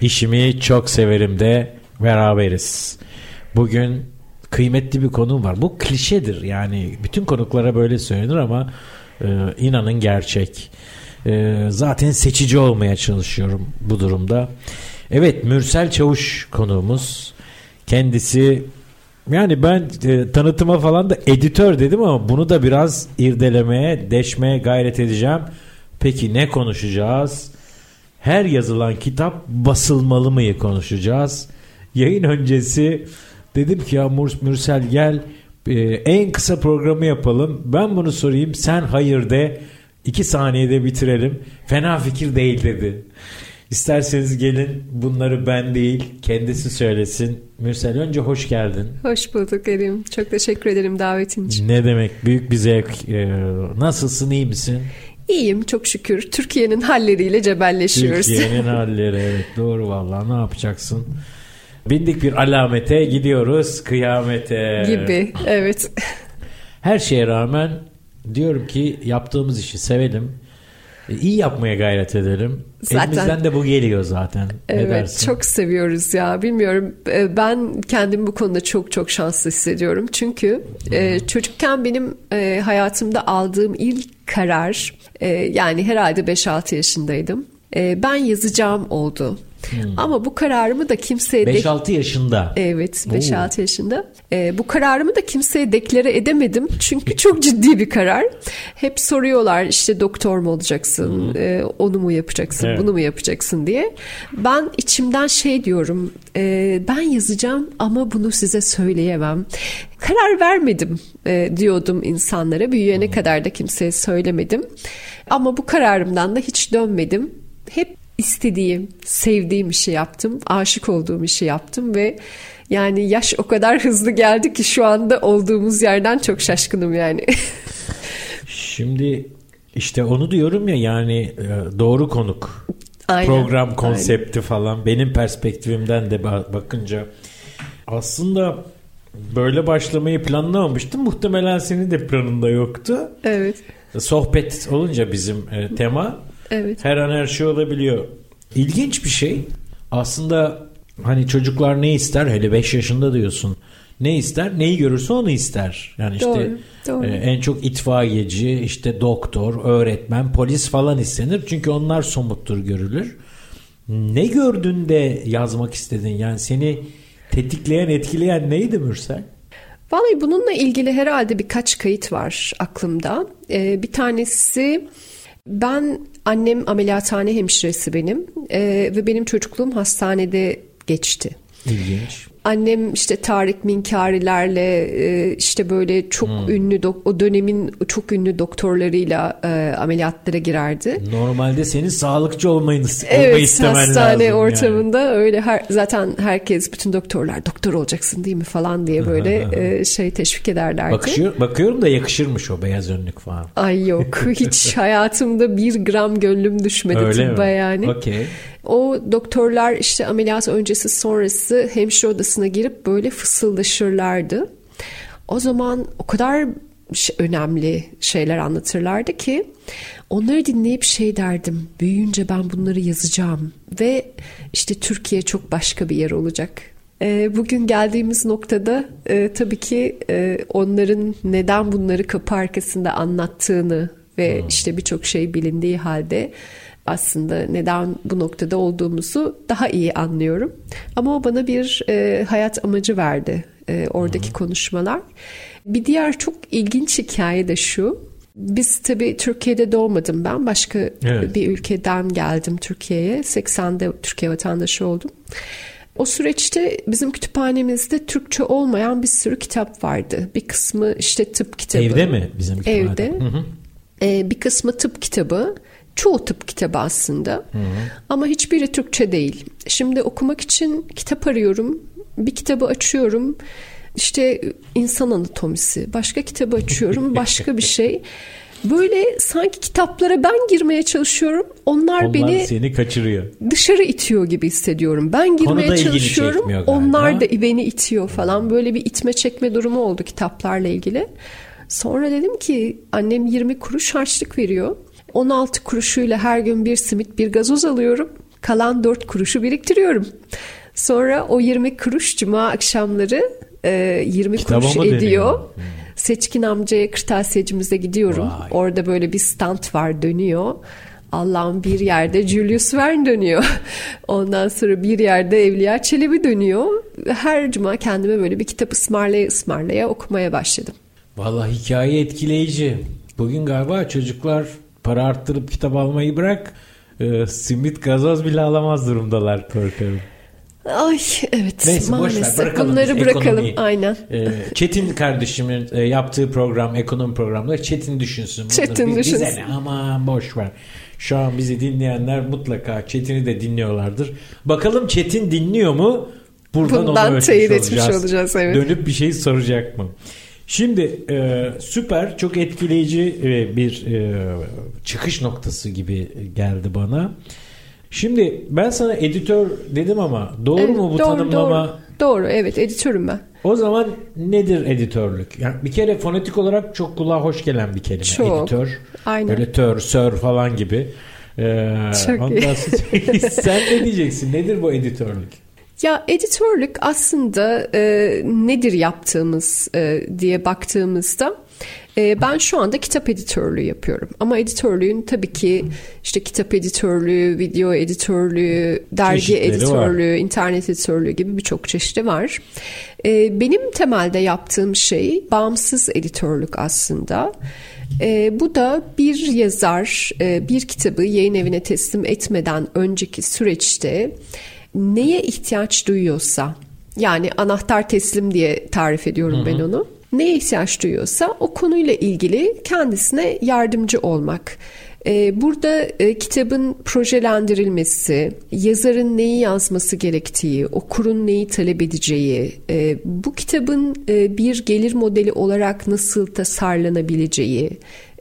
işimi çok severim de beraberiz. Bugün kıymetli bir konu var. Bu klişedir yani bütün konuklara böyle söylenir ama e, inanın gerçek. E, zaten seçici olmaya çalışıyorum bu durumda. Evet Mürsel Çavuş konuğumuz. Kendisi yani ben e, tanıtıma falan da editör dedim ama bunu da biraz irdelemeye, deşmeye gayret edeceğim. Peki ne konuşacağız? Her yazılan kitap basılmalı mıyı konuşacağız. Yayın öncesi dedim ki ya Mürsel gel e, en kısa programı yapalım. Ben bunu sorayım sen hayır de iki saniyede bitirelim. Fena fikir değil dedi. İsterseniz gelin bunları ben değil kendisi söylesin. Mürsel önce hoş geldin. Hoş bulduk Erim. Çok teşekkür ederim davetin için. Ne demek büyük bir zevk. Ee, nasılsın iyi misin? İyiyim çok şükür. Türkiye'nin halleriyle cebelleşiyoruz. Türkiye'nin halleri evet doğru vallahi ne yapacaksın? Bindik bir alamete gidiyoruz kıyamete. Gibi evet. Her şeye rağmen diyorum ki yaptığımız işi sevelim. E, iyi yapmaya gayret edelim. Zaten, Elimizden de bu geliyor zaten. Evet çok seviyoruz ya bilmiyorum e, ben kendimi bu konuda çok çok şanslı hissediyorum. Çünkü hmm. çocukken benim hayatımda aldığım ilk karar yani herhalde 5-6 yaşındaydım. Ben yazacağım oldu. Hmm. Ama bu kararımı da kimseye... 5-6 yaşında. Evet 5-6 yaşında. Ee, bu kararımı da kimseye deklare edemedim. Çünkü çok ciddi bir karar. Hep soruyorlar işte doktor mu olacaksın, hmm. e, onu mu yapacaksın, evet. bunu mu yapacaksın diye. Ben içimden şey diyorum, e, ben yazacağım ama bunu size söyleyemem. Karar vermedim e, diyordum insanlara. Büyüyene hmm. kadar da kimseye söylemedim. Ama bu kararımdan da hiç dönmedim. Hep istediğim, sevdiğim işi yaptım. Aşık olduğum işi yaptım ve yani yaş o kadar hızlı geldi ki şu anda olduğumuz yerden çok şaşkınım yani. Şimdi işte onu diyorum ya yani e, doğru konuk. Aynen, program konsepti aynen. falan benim perspektifimden de bakınca aslında böyle başlamayı planlamamıştım. Muhtemelen senin de planında yoktu. Evet. Sohbet olunca bizim e, tema Evet. Her an her şey olabiliyor. İlginç bir şey. Aslında hani çocuklar ne ister? Hele 5 yaşında diyorsun. Ne ister? Neyi görürse onu ister. Yani işte doğru, doğru. E, en çok itfaiyeci, işte doktor, öğretmen, polis falan istenir. Çünkü onlar somuttur görülür. Ne gördün de yazmak istedin? Yani seni tetikleyen, etkileyen neydi Mürsel? Vallahi bununla ilgili herhalde birkaç kayıt var aklımda. Ee, bir tanesi ben annem ameliyathane hemşiresi benim e, ve benim çocukluğum hastanede geçti. İlginç. Annem işte Tarık Minkarilerle e, işte böyle çok hmm. ünlü o dönemin çok ünlü doktorlarıyla e, ameliyatlara girerdi. Normalde senin sağlıkçı olmayı, evet, hastane ortamında yani. öyle her, zaten herkes bütün doktorlar doktor olacaksın değil mi falan diye böyle e, şey teşvik ederlerdi. Bakışıyor, bakıyorum da yakışırmış o beyaz önlük falan. Ay yok hiç hayatımda bir gram gönlüm düşmedi öyle tıbba mi? yani. Okey. O doktorlar işte ameliyat öncesi sonrası hemşire odasına girip böyle fısıldaşırlardı. O zaman o kadar önemli şeyler anlatırlardı ki onları dinleyip şey derdim büyüyünce ben bunları yazacağım ve işte Türkiye çok başka bir yer olacak. E, bugün geldiğimiz noktada e, tabii ki e, onların neden bunları kapı arkasında anlattığını ve hmm. işte birçok şey bilindiği halde aslında neden bu noktada olduğumuzu daha iyi anlıyorum. Ama o bana bir e, hayat amacı verdi e, oradaki Hı-hı. konuşmalar. Bir diğer çok ilginç hikaye de şu. Biz tabii Türkiye'de doğmadım ben. Başka evet. bir ülkeden geldim Türkiye'ye. 80'de Türkiye vatandaşı oldum. O süreçte bizim kütüphanemizde Türkçe olmayan bir sürü kitap vardı. Bir kısmı işte tıp kitabı. Evde mi bizim kütüphane? Evde. Hı hı. Ee, bir kısmı tıp kitabı, Çoğu tıp kitabı aslında. Hı hı. Ama hiçbiri Türkçe değil. Şimdi okumak için kitap arıyorum. Bir kitabı açıyorum. İşte insan anatomisi. Başka kitabı açıyorum. Başka bir şey. Böyle sanki kitaplara ben girmeye çalışıyorum. Onlar, Onlar beni seni kaçırıyor. Dışarı itiyor gibi hissediyorum. Ben girmeye çalışıyorum. Onlar da beni itiyor falan. Böyle bir itme çekme durumu oldu kitaplarla ilgili. Sonra dedim ki annem 20 kuruş harçlık veriyor. 16 kuruşuyla her gün bir simit bir gazoz alıyorum. Kalan 4 kuruşu biriktiriyorum. Sonra o 20 kuruş cuma akşamları e, 20 Kitaba kuruş ediyor. Hmm. Seçkin amcaya kırtasiyecimize gidiyorum. Vay. Orada böyle bir stand var dönüyor. Allah'ım bir yerde Julius Verne dönüyor. Ondan sonra bir yerde Evliya Çelebi dönüyor. Her cuma kendime böyle bir kitap ısmarlaya ısmarlaya okumaya başladım. Vallahi hikaye etkileyici. Bugün galiba çocuklar para arttırıp kitap almayı bırak e, simit gazoz bile alamaz durumdalar korkarım. Ay evet Neyse, maalesef boş ver, bırakalım bunları bırakalım ekonomiyi. aynen. Ee, Çetin kardeşimin e, yaptığı program ekonomi programları Çetin düşünsün. Çetin biz, düşünsün. Bize ne aman boş ver. Şu an bizi dinleyenler mutlaka Çetin'i de dinliyorlardır. Bakalım Çetin dinliyor mu? Buradan Bundan onu teyit etmiş olacağız. Evet. Dönüp bir şey soracak mı? Şimdi e, süper çok etkileyici e, bir e, çıkış noktası gibi geldi bana. Şimdi ben sana editör dedim ama doğru evet, mu bu doğru, tanımlama? Doğru. doğru evet editörüm ben. O zaman nedir editörlük? Yani bir kere fonetik olarak çok kulağa hoş gelen bir kelime. Çok. Editör. Aynen. Böyle tör, sör falan gibi. Ee, çok iyi. sen ne diyeceksin? Nedir bu editörlük? Ya editörlük aslında e, nedir yaptığımız e, diye baktığımızda e, ben şu anda kitap editörlüğü yapıyorum. Ama editörlüğün tabii ki işte kitap editörlüğü, video editörlüğü, dergi Çeşitleri editörlüğü, var. internet editörlüğü gibi birçok çeşidi var. E, benim temelde yaptığım şey bağımsız editörlük aslında. E, bu da bir yazar e, bir kitabı yayın evine teslim etmeden önceki süreçte neye ihtiyaç duyuyorsa yani anahtar teslim diye tarif ediyorum Hı-hı. ben onu. Neye ihtiyaç duyuyorsa o konuyla ilgili kendisine yardımcı olmak. Ee, burada e, kitabın projelendirilmesi, yazarın neyi yazması gerektiği, okurun neyi talep edeceği, e, bu kitabın e, bir gelir modeli olarak nasıl tasarlanabileceği,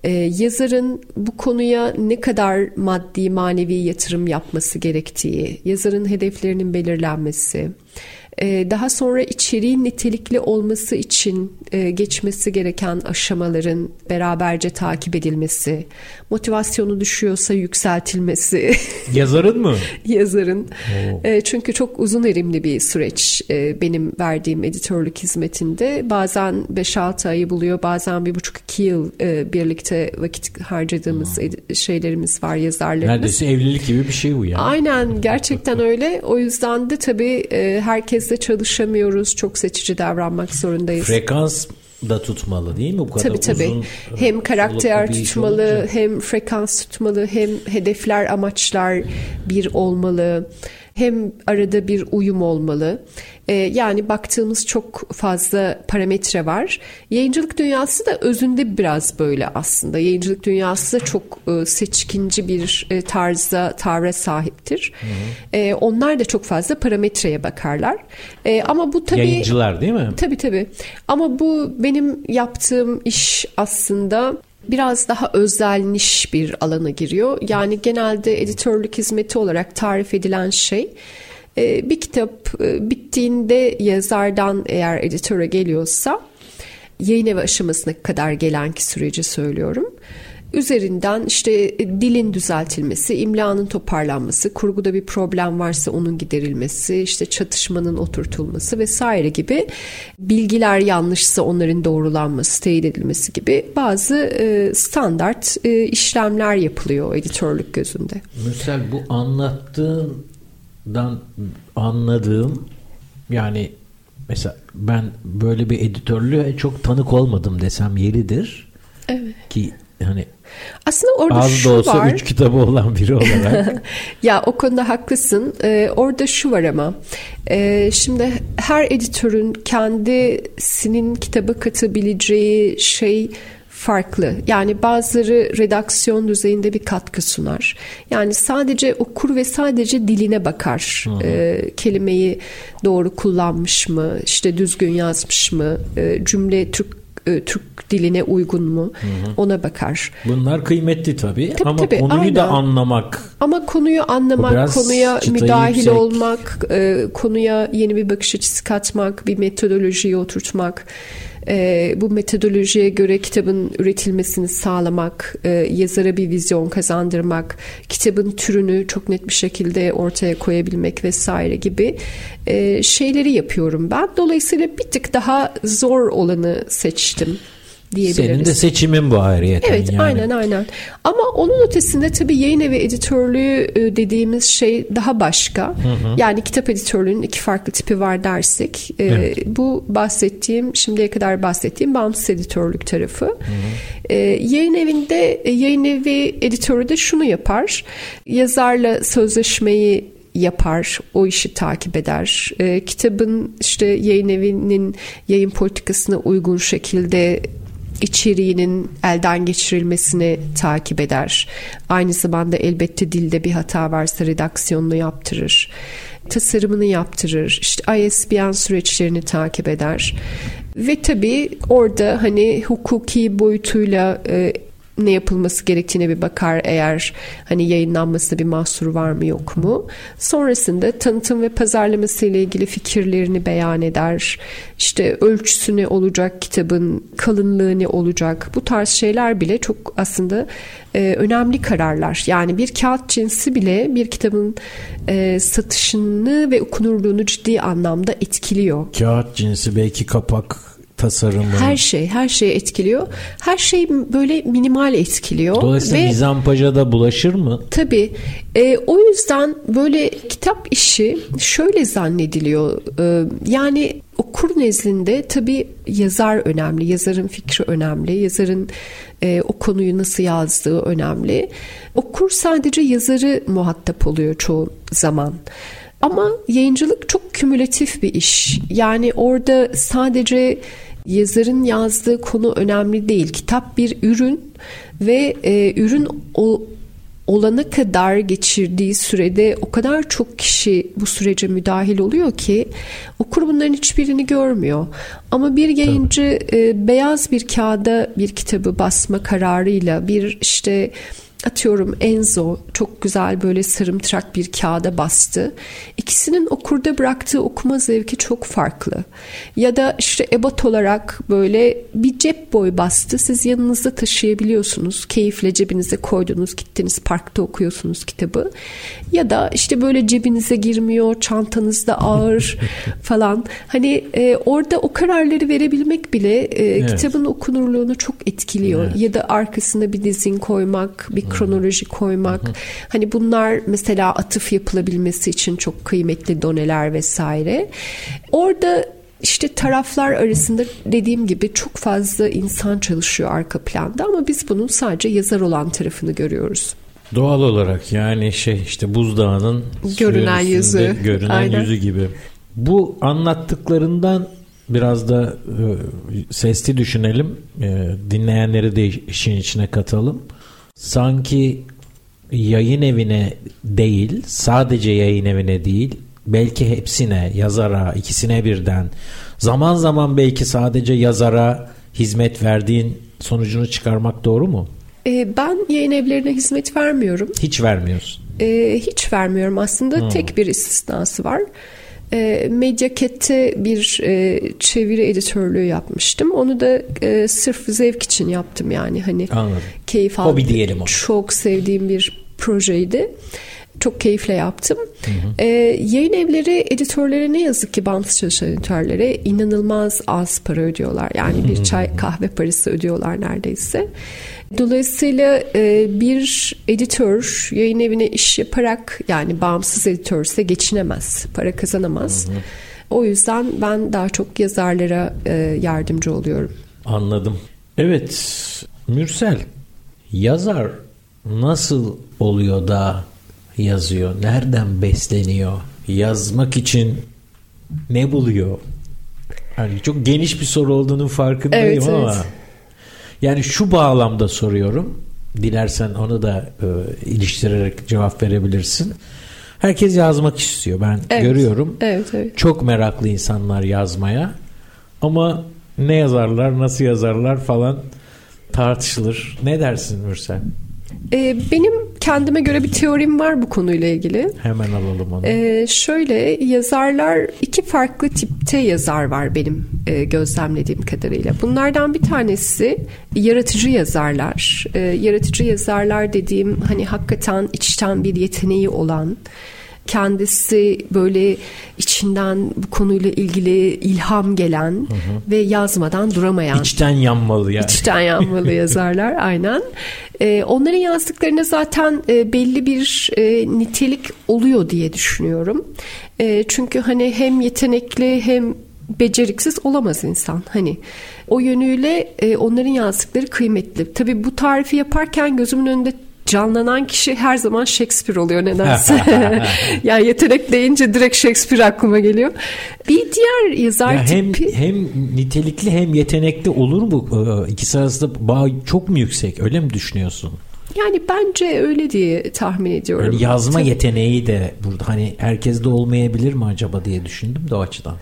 ee, yazarın bu konuya ne kadar maddi manevi yatırım yapması gerektiği, yazarın hedeflerinin belirlenmesi, daha sonra içeriğin nitelikli olması için e, geçmesi gereken aşamaların beraberce takip edilmesi, motivasyonu düşüyorsa yükseltilmesi. Yazarın mı? Yazarın. Oo. E, çünkü çok uzun erimli bir süreç e, benim verdiğim editörlük hizmetinde. Bazen 5-6 ayı buluyor, bazen 1,5-2 yıl birlikte vakit harcadığımız hmm. şeylerimiz var, yazarlarımız. Neredeyse evlilik gibi bir şey bu yani. Aynen, gerçekten öyle. O yüzden de tabii herkes herkesle çalışamıyoruz. Çok seçici davranmak zorundayız. Frekans da tutmalı değil mi? Bu kadar tabii tabii. Uzun, hem karakter tutmalı, hem frekans tutmalı, hem hedefler, amaçlar bir olmalı hem arada bir uyum olmalı. Ee, yani baktığımız çok fazla parametre var. Yayıncılık dünyası da özünde biraz böyle aslında. Yayıncılık dünyası da çok e, seçkinci bir e, tarzda, tavra sahiptir. Hı hı. E, onlar da çok fazla parametreye bakarlar. E, ama bu tabii... Yayıncılar değil mi? Tabii tabii. Ama bu benim yaptığım iş aslında biraz daha özel niş bir alana giriyor. Yani genelde editörlük hizmeti olarak tarif edilen şey bir kitap e, bittiğinde yazardan eğer editöre geliyorsa yayın evi aşamasına kadar gelenki süreci söylüyorum üzerinden işte e, dilin düzeltilmesi, imlanın toparlanması, kurguda bir problem varsa onun giderilmesi, işte çatışmanın oturtulması vesaire gibi bilgiler yanlışsa onların doğrulanması, teyit edilmesi gibi bazı e, standart e, işlemler yapılıyor editörlük gözünde. Müsel bu anlattığından anladığım yani mesela ben böyle bir editörlüğe çok tanık olmadım desem yeridir. Evet. Ki hani aslında orada Az şu da olsa var. üç kitabı olan biri olarak. ya o konuda haklısın. Ee, orada şu var ama. Ee, şimdi her editörün kendisinin kitaba katabileceği şey farklı. Yani bazıları redaksiyon düzeyinde bir katkı sunar. Yani sadece okur ve sadece diline bakar. E, kelimeyi doğru kullanmış mı, işte düzgün yazmış mı, e, cümle Türk e, Türk diline uygun mu ona bakar. Bunlar kıymetli tabii, Tabii, ama tabii, konuyu da aynen. anlamak Ama konuyu anlamak, konuya müdahil yüksek. olmak, e, konuya yeni bir bakış açısı katmak, bir metodolojiyi oturtmak, e, bu metodolojiye göre kitabın üretilmesini sağlamak, e, yazara bir vizyon kazandırmak, kitabın türünü çok net bir şekilde ortaya koyabilmek vesaire gibi e, şeyleri yapıyorum ben. Dolayısıyla bir tık daha zor olanı seçtim diyebiliriz. senin de seçimin bu ayrıyeten. Evet yani. aynen aynen. Ama onun ötesinde tabii yayın evi editörlüğü e, dediğimiz şey daha başka. Yani kitap editörlüğünün iki farklı tipi var dersek. e, Evet. Bu bahsettiğim şimdiye kadar bahsettiğim bağımsız editörlük tarafı. E, yayın evinde e, yayın evi editörü de şunu yapar. Yazarla sözleşmeyi yapar, o işi takip eder. E, kitabın işte yayın evinin yayın politikasına uygun şekilde içeriğinin elden geçirilmesini takip eder. Aynı zamanda elbette dilde bir hata varsa redaksiyonunu yaptırır. Tasarımını yaptırır. İşte ISBN süreçlerini takip eder. Ve tabii orada hani hukuki boyutuyla e, ne yapılması gerektiğine bir bakar eğer hani yayınlanmasında bir mahsuru var mı yok mu. Sonrasında tanıtım ve pazarlaması ile ilgili fikirlerini beyan eder. İşte ölçüsü ne olacak kitabın, kalınlığı ne olacak bu tarz şeyler bile çok aslında e, önemli kararlar. Yani bir kağıt cinsi bile bir kitabın e, satışını ve okunurluğunu ciddi anlamda etkiliyor. Kağıt cinsi belki kapak tasarımı. Her şey, her şey etkiliyor. Her şey böyle minimal etkiliyor. Dolayısıyla ve mizampaja da bulaşır mı? tabii e, o yüzden böyle kitap işi şöyle zannediliyor. E, yani okur nezdinde tabii yazar önemli, yazarın fikri önemli, yazarın e, o konuyu nasıl yazdığı önemli. Okur sadece yazarı muhatap oluyor çoğu zaman. Ama yayıncılık çok kümülatif bir iş. Yani orada sadece yazarın yazdığı konu önemli değil. Kitap bir ürün ve e, ürün o olana kadar geçirdiği sürede o kadar çok kişi bu sürece müdahil oluyor ki okur bunların hiçbirini görmüyor. Ama bir yayıncı e, beyaz bir kağıda bir kitabı basma kararıyla bir işte atıyorum Enzo çok güzel böyle sarımtırak bir kağıda bastı. İkisinin okurda bıraktığı okuma zevki çok farklı. Ya da işte ebat olarak böyle bir cep boy bastı. Siz yanınızda taşıyabiliyorsunuz. Keyifle cebinize koydunuz, gittiniz parkta okuyorsunuz kitabı. Ya da işte böyle cebinize girmiyor, çantanızda ağır falan. Hani e, orada o kararları verebilmek bile e, Evet. kitabın okunurluğunu çok etkiliyor. Evet. Ya da arkasına bir dizin koymak, bir kronoloji koymak. Hani bunlar mesela atıf yapılabilmesi için çok kıymetli doneler vesaire. Orada işte taraflar arasında dediğim gibi çok fazla insan çalışıyor arka planda ama biz bunun sadece yazar olan tarafını görüyoruz. Doğal olarak yani şey işte buzdağının Görünen yüzü. görünen Aynen. yüzü gibi. Bu anlattıklarından biraz da e, sesli düşünelim. E, dinleyenleri de işin içine katalım. Sanki yayın evine değil, sadece yayın evine değil, belki hepsine, yazara, ikisine birden, zaman zaman belki sadece yazara hizmet verdiğin sonucunu çıkarmak doğru mu? Ee, ben yayın evlerine hizmet vermiyorum. Hiç vermiyorsun. Ee, hiç vermiyorum aslında. Tek bir istisnası var. E, Mediaket'te bir e, çeviri editörlüğü yapmıştım. Onu da e, sırf zevk için yaptım yani hani Anladım. keyif Hobi aldım. diyelim ona. Çok sevdiğim bir projeydi. Çok keyifle yaptım. E, yayın evleri editörlere ne yazık ki bağımsız çalışan editörlere inanılmaz az para ödüyorlar. Yani bir çay kahve parası ödüyorlar neredeyse. Dolayısıyla e, bir editör yayın evine iş yaparak yani bağımsız editörse geçinemez, para kazanamaz. O yüzden ben daha çok yazarlara e, yardımcı oluyorum. Anladım. Evet Mürsel yazar nasıl oluyor da yazıyor? Nereden besleniyor? Yazmak için ne buluyor? Hani çok geniş bir soru olduğunun farkındayım Evet, ama evet. Yani şu bağlamda soruyorum. Dilersen onu da e, iliştirerek cevap verebilirsin. Herkes yazmak istiyor. Ben Evet. görüyorum. Evet evet. Çok meraklı insanlar yazmaya. Ama ne yazarlar, nasıl yazarlar falan tartışılır. Ne dersin Mürsel? Ee, benim kendime göre bir teorim var bu konuyla ilgili. Hemen alalım onu. Ee, şöyle yazarlar iki farklı tipte yazar var benim e, gözlemlediğim kadarıyla. Bunlardan bir tanesi yaratıcı yazarlar. Ee, yaratıcı yazarlar dediğim hani hakikaten içten bir yeteneği olan kendisi böyle içinden bu konuyla ilgili ilham gelen ve yazmadan duramayan İçten yanmalı yani. İçten yanmalı yazarlar aynen. Ee, onların yazdıklarında zaten e, belli bir e, nitelik oluyor diye düşünüyorum. E, çünkü hani hem yetenekli hem beceriksiz olamaz insan. Hani o yönüyle e, onların yazdıkları kıymetli. Tabii bu tarifi yaparken gözümün önünde canlanan kişi her zaman Shakespeare oluyor nedense. yani yetenek deyince direkt Shakespeare aklıma geliyor. Bir diğer yazar Ya hem tipi hem nitelikli hem yetenekli olur mu? Ee, İkisi arasında bağ çok mu yüksek? Öyle mi düşünüyorsun? yani bence öyle diye tahmin ediyorum. Yani yazma Tabii. yeteneği de burada hani herkeste olmayabilir mi acaba diye düşündüm de o açıdan.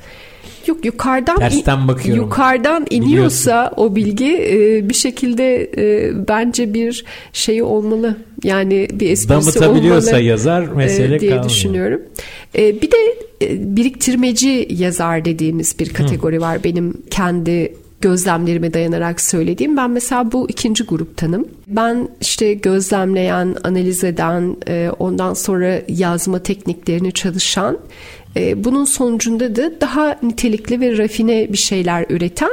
Yok yukarıdan Tersten bakıyorum. Yukarıdan iniyorsa o bilgi e, bir şekilde e, bence bir şeyi olmalı. Yani bir esprisi olmalı. yazar mesele e, diye kalmıyor. düşünüyorum. E, bir de e, biriktirmeci yazar dediğimiz bir kategori var benim kendi gözlemlerime dayanarak söylediğim. Ben mesela bu ikinci gruptanım. Ben işte gözlemleyen, analiz eden, e, ondan sonra yazma tekniklerini çalışan e, bunun sonucunda da daha nitelikli ve rafine bir şeyler üreten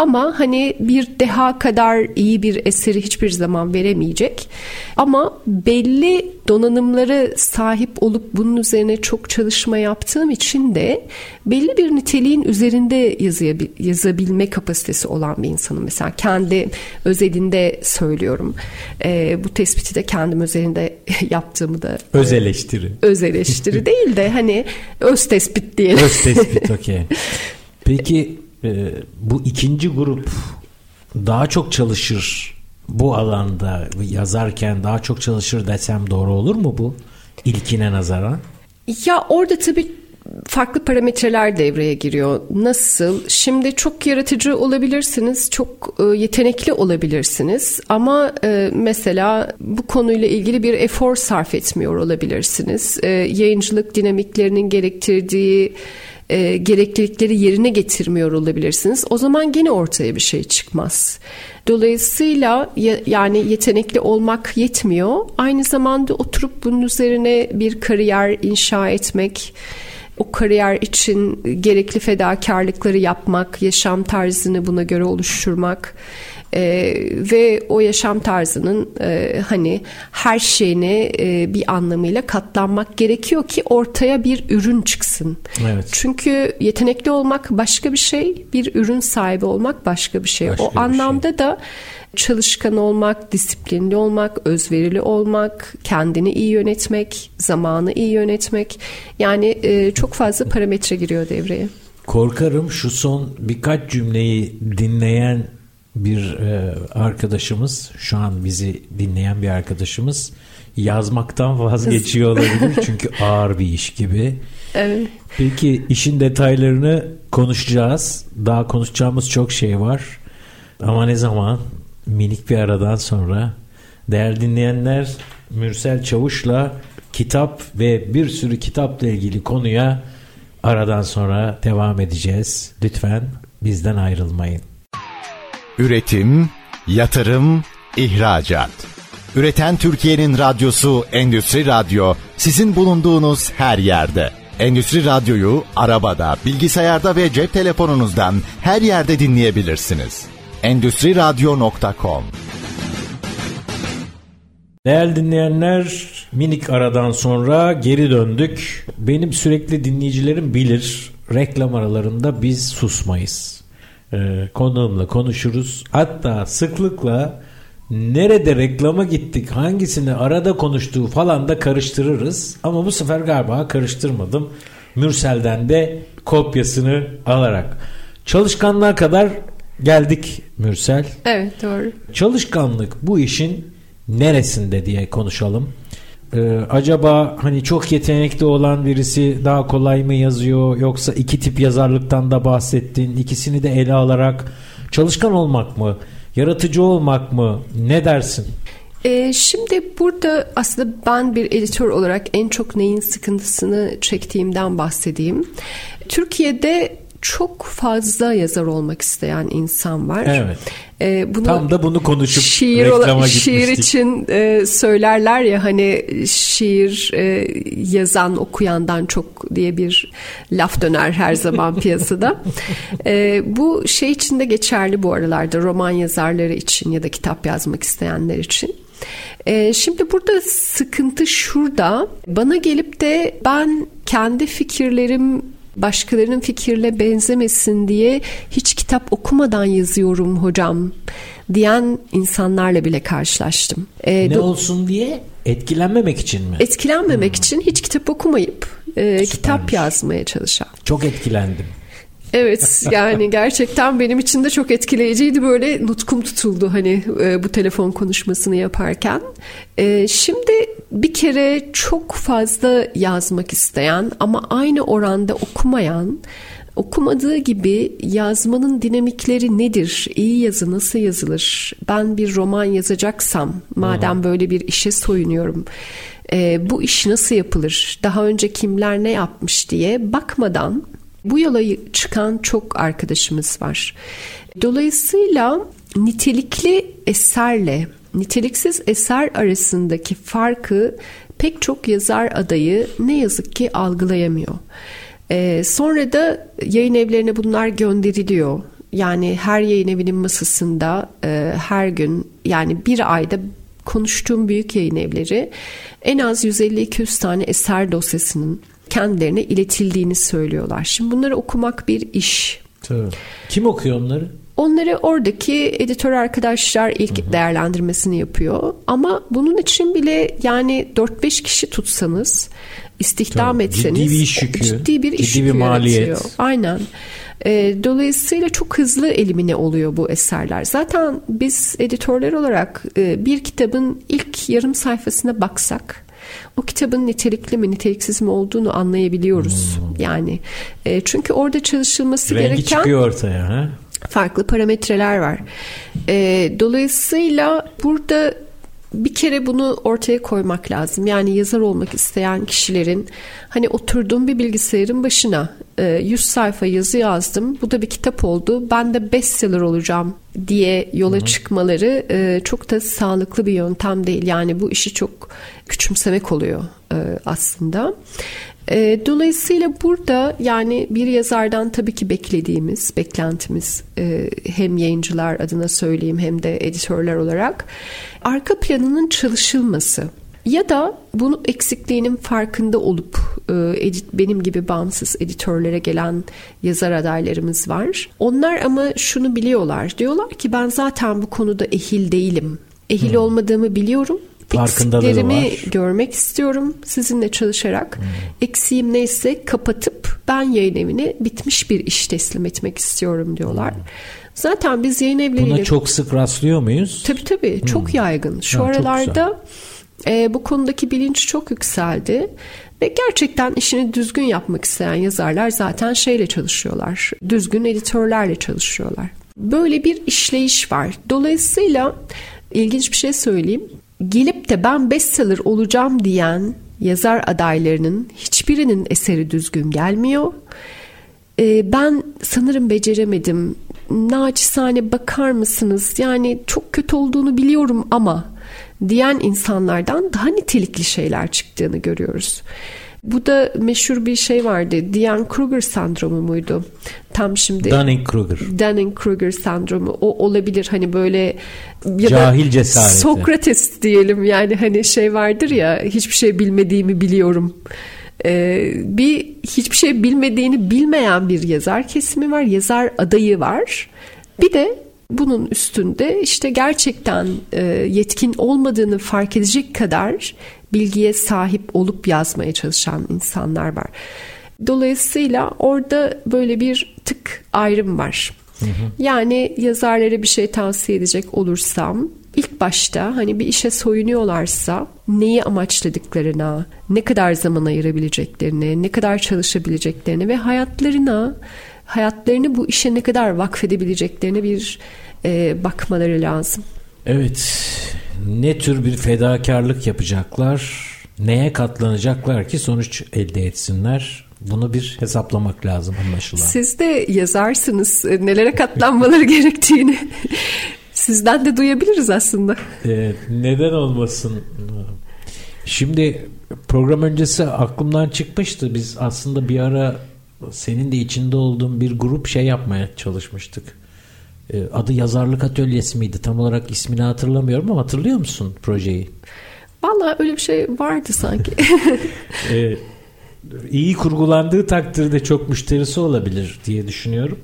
ama hani bir deha kadar iyi bir eseri hiçbir zaman veremeyecek. Ama belli donanımlara sahip olup bunun üzerine çok çalışma yaptığım için de belli bir niteliğin üzerinde yazıyabil- yazabilme kapasitesi olan bir insanım. Mesela kendi özelinde söylüyorum. E, bu tespiti de kendim özelinde yaptığımı da Öz eleştiri. öz eleştiri değil de hani öz tespit diyelim. Öz tespit okey. Peki e, bu ikinci grup daha çok çalışır bu alanda yazarken daha çok çalışır desem doğru olur mu bu? İlkine nazaran. Ya orada tabii farklı parametreler devreye giriyor. Nasıl? Şimdi çok yaratıcı olabilirsiniz, çok e, yetenekli olabilirsiniz ama e, mesela bu konuyla ilgili bir efor sarf etmiyor olabilirsiniz. E, yayıncılık dinamiklerinin gerektirdiği e, gereklilikleri yerine getirmiyor olabilirsiniz. O zaman gene ortaya bir şey çıkmaz. Dolayısıyla ya- yani yetenekli olmak yetmiyor. Aynı zamanda oturup bunun üzerine bir kariyer inşa etmek, o kariyer için gerekli fedakarlıkları yapmak, yaşam tarzını buna göre oluşturmak e, ve o yaşam tarzının e, hani her şeyine e, bir anlamıyla katlanmak gerekiyor ki ortaya bir ürün çıksın. Evet. Çünkü yetenekli olmak başka bir şey, bir ürün sahibi olmak başka bir şey. Başka o bir şey. anlamda da çalışkan olmak, disiplinli olmak, özverili olmak, kendini iyi yönetmek, zamanı iyi yönetmek yani e, çok fazla parametre giriyor devreye. Korkarım şu son birkaç cümleyi dinleyen bir e, arkadaşımız, şu an bizi dinleyen bir arkadaşımız yazmaktan vazgeçiyor olabilir. Çünkü ağır bir iş gibi. Evet. Peki işin detaylarını konuşacağız. Daha konuşacağımız çok şey var. Ama ne zaman? Minik bir aradan sonra. Değerli dinleyenler, Mürsel Çavuş'la kitap ve bir sürü kitapla ilgili konuya aradan sonra devam edeceğiz. Lütfen bizden ayrılmayın. Üretim, yatırım, ihracat. Üreten Türkiye'nin radyosu Endüstri Radyo sizin bulunduğunuz her yerde. Endüstri Radyo'yu arabada, bilgisayarda ve cep telefonunuzdan her yerde dinleyebilirsiniz. Endüstri Radyo.com Değerli dinleyenler minik aradan sonra geri döndük. Benim sürekli dinleyicilerim bilir reklam aralarında biz susmayız. Ee, konuğumla konuşuruz. Hatta sıklıkla nerede reklama gittik hangisini arada konuştuğu falan da karıştırırız. Ama bu sefer galiba karıştırmadım. Mürsel'den de kopyasını alarak. Çalışkanlar kadar geldik Mürsel. Evet doğru. Çalışkanlık bu işin neresinde diye konuşalım. Ee, acaba hani çok yetenekli olan birisi daha kolay mı yazıyor yoksa iki tip yazarlıktan da bahsettin ikisini de ele alarak çalışkan olmak mı yaratıcı olmak mı ne dersin? Ee, şimdi burada aslında ben bir editör olarak en çok neyin sıkıntısını çektiğimden bahsedeyim. Türkiye'de çok fazla yazar olmak isteyen insan var. Evet. Ee, bunu Tam da bunu konuşup şiir, reklama şiir gitmiştik. için e, söylerler ya hani şiir e, yazan okuyandan çok diye bir laf döner her zaman piyasada. E, bu şey için de geçerli bu aralarda roman yazarları için ya da kitap yazmak isteyenler için. E, şimdi burada sıkıntı şurada. Bana gelip de ben kendi fikirlerim başkalarının fikirle benzemesin diye hiç kitap okumadan yazıyorum hocam diyen insanlarla bile karşılaştım. E, Ne olsun diye etkilenmemek için mi? etkilenmemek için hiç kitap okumayıp e, kitap yazmaya çalışan. Çok etkilendim. Evet yani gerçekten benim için de çok etkileyiciydi böyle nutkum tutuldu hani e, bu telefon konuşmasını yaparken. E, şimdi bir kere çok fazla yazmak isteyen ama aynı oranda okumayan okumadığı gibi yazmanın dinamikleri nedir? İyi yazı nasıl yazılır? Ben bir roman yazacaksam madem böyle bir işe soyunuyorum e, bu iş nasıl yapılır? Daha önce kimler ne yapmış diye bakmadan bu yola çıkan çok arkadaşımız var. Dolayısıyla nitelikli eserle niteliksiz eser arasındaki farkı pek çok yazar adayı ne yazık ki algılayamıyor. Ee, sonra da yayın evlerine bunlar gönderiliyor. Yani her yayın evinin masasında e, her gün yani bir ayda konuştuğum büyük yayın evleri en az 150-200 tane eser dosyasının kendilerine iletildiğini söylüyorlar. Şimdi bunları okumak bir iş. Tabii. Kim okuyor onları? Onları oradaki editör arkadaşlar ilk değerlendirmesini yapıyor. Ama bunun için bile yani 4-5 kişi tutsanız, istihdam Tabii, etseniz ciddi bir iş yükü, ciddi bir iş ciddi bir yükü maliyet. yaratıyor. Aynen. E, dolayısıyla çok hızlı elimine oluyor bu eserler. Zaten biz editörler olarak e, bir kitabın ilk yarım sayfasına baksak o kitabın nitelikli mi niteliksiz mi olduğunu anlayabiliyoruz. Yani e, çünkü orada çalışılması Rengi gereken çıkıyor ortaya. Ha? farklı parametreler var. E, dolayısıyla burada bir kere bunu ortaya koymak lazım. Yani yazar olmak isteyen kişilerin hani oturduğum bir bilgisayarın başına e, 100 sayfa yazı yazdım. Bu da bir kitap oldu. Ben de bestseller olacağım diye yola çıkmaları e, çok da sağlıklı bir yöntem değil. Yani bu işi çok küçümsemek oluyor e, aslında. E, dolayısıyla burada yani bir yazardan tabii ki beklediğimiz, beklentimiz e, hem yayıncılar adına söyleyeyim hem de editörler olarak arka planının çalışılması ya da bunu eksikliğinin farkında olup e, edit, benim gibi bağımsız editörlere gelen yazar adaylarımız var. Onlar ama şunu biliyorlar. Diyorlar ki ben zaten bu konuda ehil değilim. Ehil olmadığımı biliyorum. Eksiklerimi görmek istiyorum sizinle çalışarak. Eksiğim neyse kapatıp ben yayın evine bitmiş bir iş teslim etmek istiyorum diyorlar. Zaten biz yayın evleriyle... Buna çok sık rastlıyor muyuz? Tabii tabii çok yaygın. Şu çok aralarda e, bu konudaki bilinç çok yükseldi. Ve gerçekten işini düzgün yapmak isteyen yazarlar zaten şeyle çalışıyorlar. Düzgün editörlerle çalışıyorlar. Böyle bir işleyiş var. Dolayısıyla ilginç bir şey söyleyeyim. Gelip de ben bestseller olacağım diyen yazar adaylarının hiçbirinin eseri düzgün gelmiyor. Ee, ben sanırım beceremedim. Naçizane bakar mısınız? Yani çok kötü olduğunu biliyorum ama diyen insanlardan daha nitelikli şeyler çıktığını görüyoruz. Bu da meşhur bir şey vardı. Diane Kruger sendromu muydu? Tam şimdi Dunning-Kruger. Dunning-Kruger sendromu o olabilir hani böyle ya Cahil da cesareti. Sokrates diyelim yani hani şey vardır ya hiçbir şey bilmediğimi biliyorum. Ee, bir hiçbir şey bilmediğini bilmeyen bir yazar kesimi var, yazar adayı var. Bir de bunun üstünde işte gerçekten e, yetkin olmadığını fark edecek kadar bilgiye sahip olup yazmaya çalışan insanlar var. Dolayısıyla orada böyle bir tık ayrım var. Yani yazarlara bir şey tavsiye edecek olursam ilk başta hani bir işe soyunuyorlarsa neyi amaçladıklarına, ne kadar zaman ayırabileceklerini, ne kadar çalışabileceklerini ve hayatlarına, hayatlarını bu işe ne kadar vakfedebileceklerine bir e, bakmaları lazım. Evet. Ne tür bir fedakarlık yapacaklar? Neye katlanacaklar ki sonuç elde etsinler? Bunu bir hesaplamak lazım anlaşılan. Siz de yazarsınız e, nelere katlanmaları gerektiğini. Sizden de duyabiliriz aslında. Ee, neden olmasın? Şimdi program öncesi aklımdan çıkmıştı. Biz aslında bir ara senin de içinde olduğun bir grup şey yapmaya çalışmıştık. Ee, adı Yazarlık Atölyesi miydi? Tam olarak ismini hatırlamıyorum ama hatırlıyor musun projeyi? Valla öyle bir şey vardı sanki. ee, iyi kurgulandığı takdirde çok müşterisi olabilir diye düşünüyorum.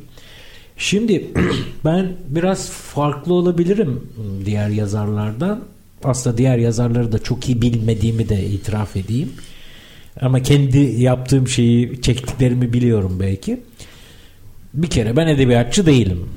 Şimdi ben biraz farklı olabilirim diğer yazarlardan. Aslında diğer yazarları da çok iyi bilmediğimi de itiraf edeyim. Ama kendi yaptığım şeyi çektiklerimi biliyorum belki. Bir kere ben edebiyatçı değilim.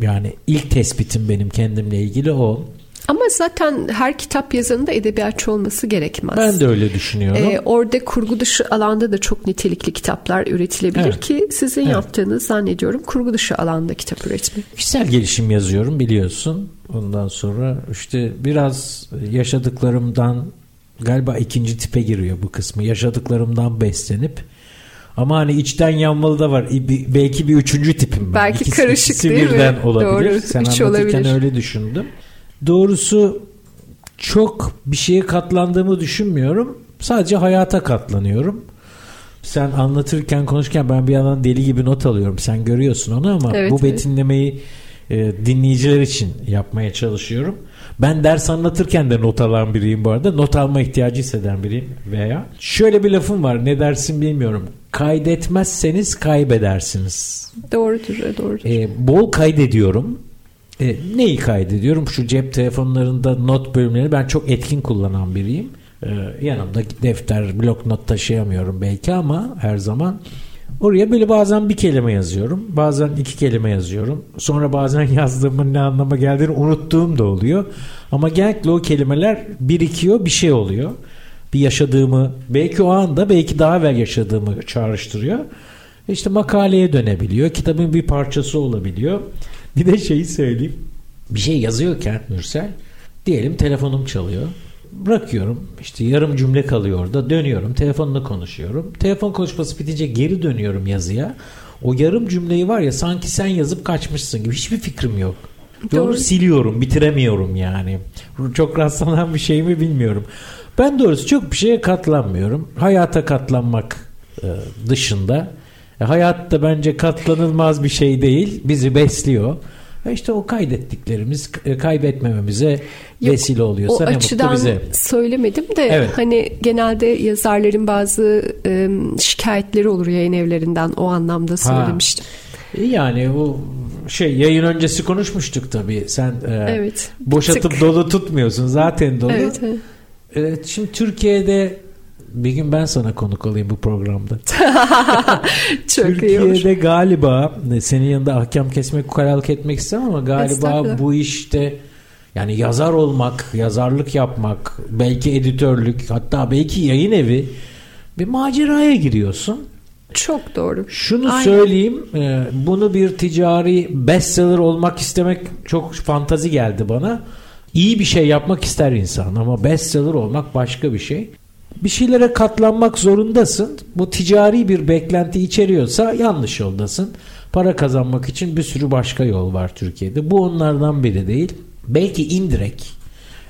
Yani ilk tespitim benim kendimle ilgili o. Ama zaten her kitap yazanında edebiyatçı olması gerekmez. Ben de öyle düşünüyorum. Ee, orada kurgu dışı alanda da çok nitelikli kitaplar üretilebilir evet. ki sizin evet. yaptığınız zannediyorum kurgu dışı alanda kitap üretmek. Kişisel gelişim yazıyorum biliyorsun. Ondan sonra işte biraz yaşadıklarımdan galiba ikinci tipe giriyor bu kısmı. Yaşadıklarımdan beslenip ama hani içten yanmalı da var. Belki bir üçüncü tipim ben. Belki ikisi, karışık ikisi değil birden mi? olabilir. Doğru. Sen Üç anlatırken olabilir. öyle düşündüm. Doğrusu çok bir şeye katlandığımı düşünmüyorum. Sadece hayata katlanıyorum. Sen anlatırken konuşurken ben bir yandan deli gibi not alıyorum. Sen görüyorsun onu ama evet, bu betinlemeyi e, dinleyiciler için yapmaya çalışıyorum. Ben ders anlatırken de not alan biriyim bu arada. Not alma ihtiyacı hisseden biriyim veya. Şöyle bir lafım var ne dersin bilmiyorum. Kaydetmezseniz kaybedersiniz. Doğrudur, doğrudur. E, bol kaydediyorum e, neyi kaydediyorum? Şu cep telefonlarında not bölümlerini ben çok etkin kullanan biriyim. E, yanımda defter, blok not taşıyamıyorum belki ama her zaman Oraya böyle bazen bir kelime yazıyorum. Bazen iki kelime yazıyorum. Sonra bazen yazdığımın ne anlama geldiğini unuttuğum da oluyor. Ama genellikle o kelimeler birikiyor bir şey oluyor. Bir yaşadığımı belki o anda belki daha evvel yaşadığımı çağrıştırıyor. İşte makaleye dönebiliyor. Kitabın bir parçası olabiliyor. Bir de şeyi söyleyeyim. Bir şey yazıyorken Mürsel diyelim telefonum çalıyor. Bırakıyorum işte yarım cümle kalıyor orada dönüyorum telefonla konuşuyorum. Telefon konuşması bitince geri dönüyorum yazıya. O yarım cümleyi var ya sanki sen yazıp kaçmışsın gibi hiçbir fikrim yok. Doğru. Doğru siliyorum bitiremiyorum yani. Çok rastlanan bir şey mi bilmiyorum. Ben doğrusu çok bir şeye katlanmıyorum. Hayata katlanmak e, dışında e, hayat da bence katlanılmaz bir şey değil. Bizi besliyor. Ve işte o kaydettiklerimiz e, kaybetmememize Yok, vesile oluyorsa o ne açıdan mutlu bize. söylemedim de evet. hani genelde yazarların bazı e, şikayetleri olur yayın evlerinden o anlamda söylemiştim. Ha. Yani bu şey yayın öncesi konuşmuştuk tabii. Sen e, evet. boşatıp Tık. dolu tutmuyorsun. Zaten dolu. Evet, evet. Evet, şimdi Türkiye'de bir gün ben sana konuk olayım bu programda. Çok Türkiye'de galiba senin yanında ahkam kesmek, ukalalık etmek istemem ama galiba bu işte yani yazar olmak, yazarlık yapmak, belki editörlük, hatta belki yayın evi bir maceraya giriyorsun. Çok doğru. Şunu Aynen. söyleyeyim, e, bunu bir ticari bestseller olmak istemek çok fantazi geldi bana. İyi bir şey yapmak ister insan ama bestseller olmak başka bir şey bir şeylere katlanmak zorundasın. Bu ticari bir beklenti içeriyorsa yanlış yoldasın. Para kazanmak için bir sürü başka yol var Türkiye'de. Bu onlardan biri değil. Belki indirek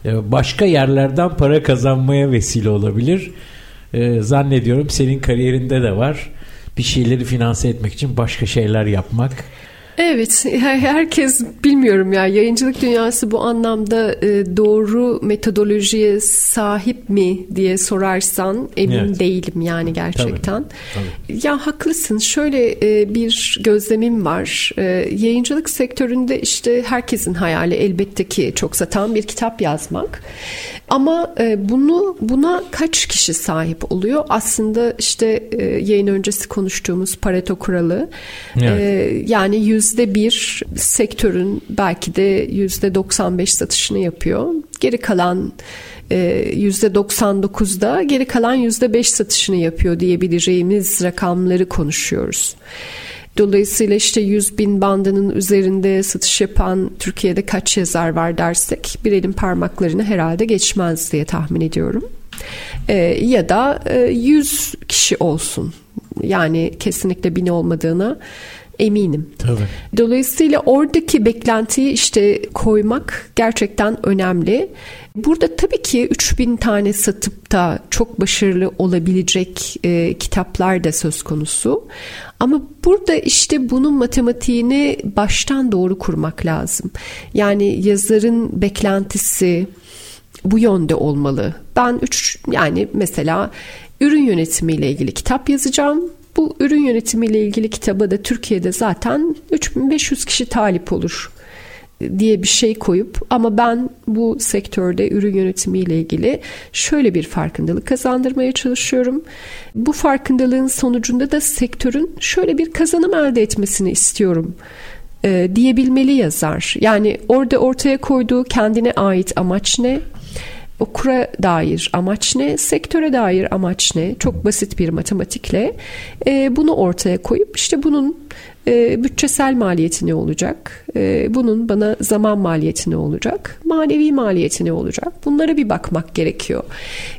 e, başka yerlerden para kazanmaya vesile olabilir. Ee, zannediyorum senin kariyerinde de var. Bir şeyleri finanse etmek için başka şeyler yapmak. Evet, herkes bilmiyorum ya yayıncılık dünyası bu anlamda e, doğru metodolojiye sahip mi diye sorarsan emin evet. değilim yani gerçekten. Tabii, tabii. Ya haklısın. Şöyle e, bir gözlemim var. E, yayıncılık sektöründe işte herkesin hayali elbette ki çok satan bir kitap yazmak. Ama bunu buna kaç kişi sahip oluyor? Aslında işte yayın öncesi konuştuğumuz Pareto kuralı. Evet. Yani yüz yüzde bir sektörün belki de yüzde 95 satışını yapıyor. Geri kalan e, yüzde 99'da geri kalan yüzde 5 satışını yapıyor diyebileceğimiz rakamları konuşuyoruz. Dolayısıyla işte 100 bin bandının üzerinde satış yapan Türkiye'de kaç yazar var dersek bir elin parmaklarını herhalde geçmez diye tahmin ediyorum. Ee, ya da e, 100 kişi olsun. Yani kesinlikle bin olmadığına eminim. Tabii. Dolayısıyla oradaki beklentiyi işte koymak gerçekten önemli. Burada tabii ki 3000 tane satıp da çok başarılı olabilecek e, kitaplar da söz konusu. Ama burada işte bunun matematiğini baştan doğru kurmak lazım. Yani yazarın beklentisi bu yönde olmalı. Ben üç yani mesela ürün yönetimiyle ilgili kitap yazacağım. Bu ürün yönetimiyle ilgili kitaba da Türkiye'de zaten 3500 kişi talip olur diye bir şey koyup ama ben bu sektörde ürün yönetimiyle ilgili şöyle bir farkındalık kazandırmaya çalışıyorum. Bu farkındalığın sonucunda da sektörün şöyle bir kazanım elde etmesini istiyorum e, diyebilmeli yazar. Yani orada ortaya koyduğu kendine ait amaç ne? Okura dair amaç ne, sektöre dair amaç ne? Çok basit bir matematikle e, bunu ortaya koyup işte bunun e, bütçesel maliyeti ne olacak? E, bunun bana zaman maliyeti ne olacak? Manevi maliyeti ne olacak? Bunlara bir bakmak gerekiyor.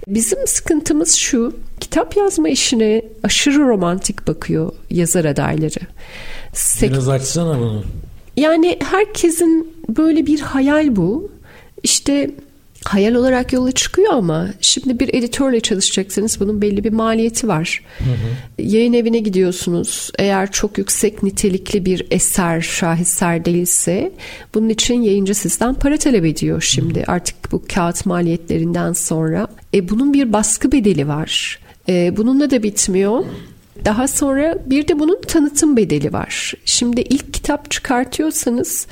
Bizim sıkıntımız şu, kitap yazma işine aşırı romantik bakıyor yazar adayları. Sek- Biraz açsana bunu. Yani herkesin böyle bir hayal bu. İşte hayal olarak yola çıkıyor ama şimdi bir editörle çalışacaksınız bunun belli bir maliyeti var. Hı hı. Yayın evine gidiyorsunuz. Eğer çok yüksek nitelikli bir eser, şaheser değilse bunun için yayıncı sizden para talep ediyor şimdi. Hı. Artık bu kağıt maliyetlerinden sonra. E bunun bir baskı bedeli var. E, bununla da bitmiyor. Daha sonra bir de bunun tanıtım bedeli var. Şimdi ilk kitap çıkartıyorsanız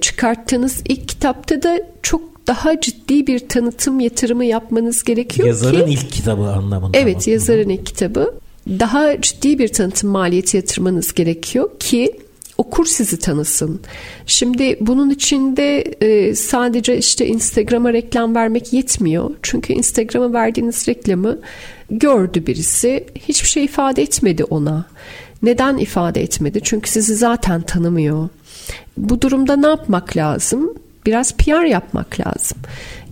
çıkarttığınız ilk kitapta da çok daha ciddi bir tanıtım yatırımı yapmanız gerekiyor yazarın ki. ilk kitabı anlamında. Evet mı? yazarın ilk kitabı. Daha ciddi bir tanıtım maliyeti yatırmanız gerekiyor ki okur sizi tanısın. Şimdi bunun içinde e, sadece işte Instagram'a reklam vermek yetmiyor. Çünkü Instagram'a verdiğiniz reklamı gördü birisi. Hiçbir şey ifade etmedi ona. Neden ifade etmedi? Çünkü sizi zaten tanımıyor. Bu durumda ne yapmak lazım? Biraz PR yapmak lazım.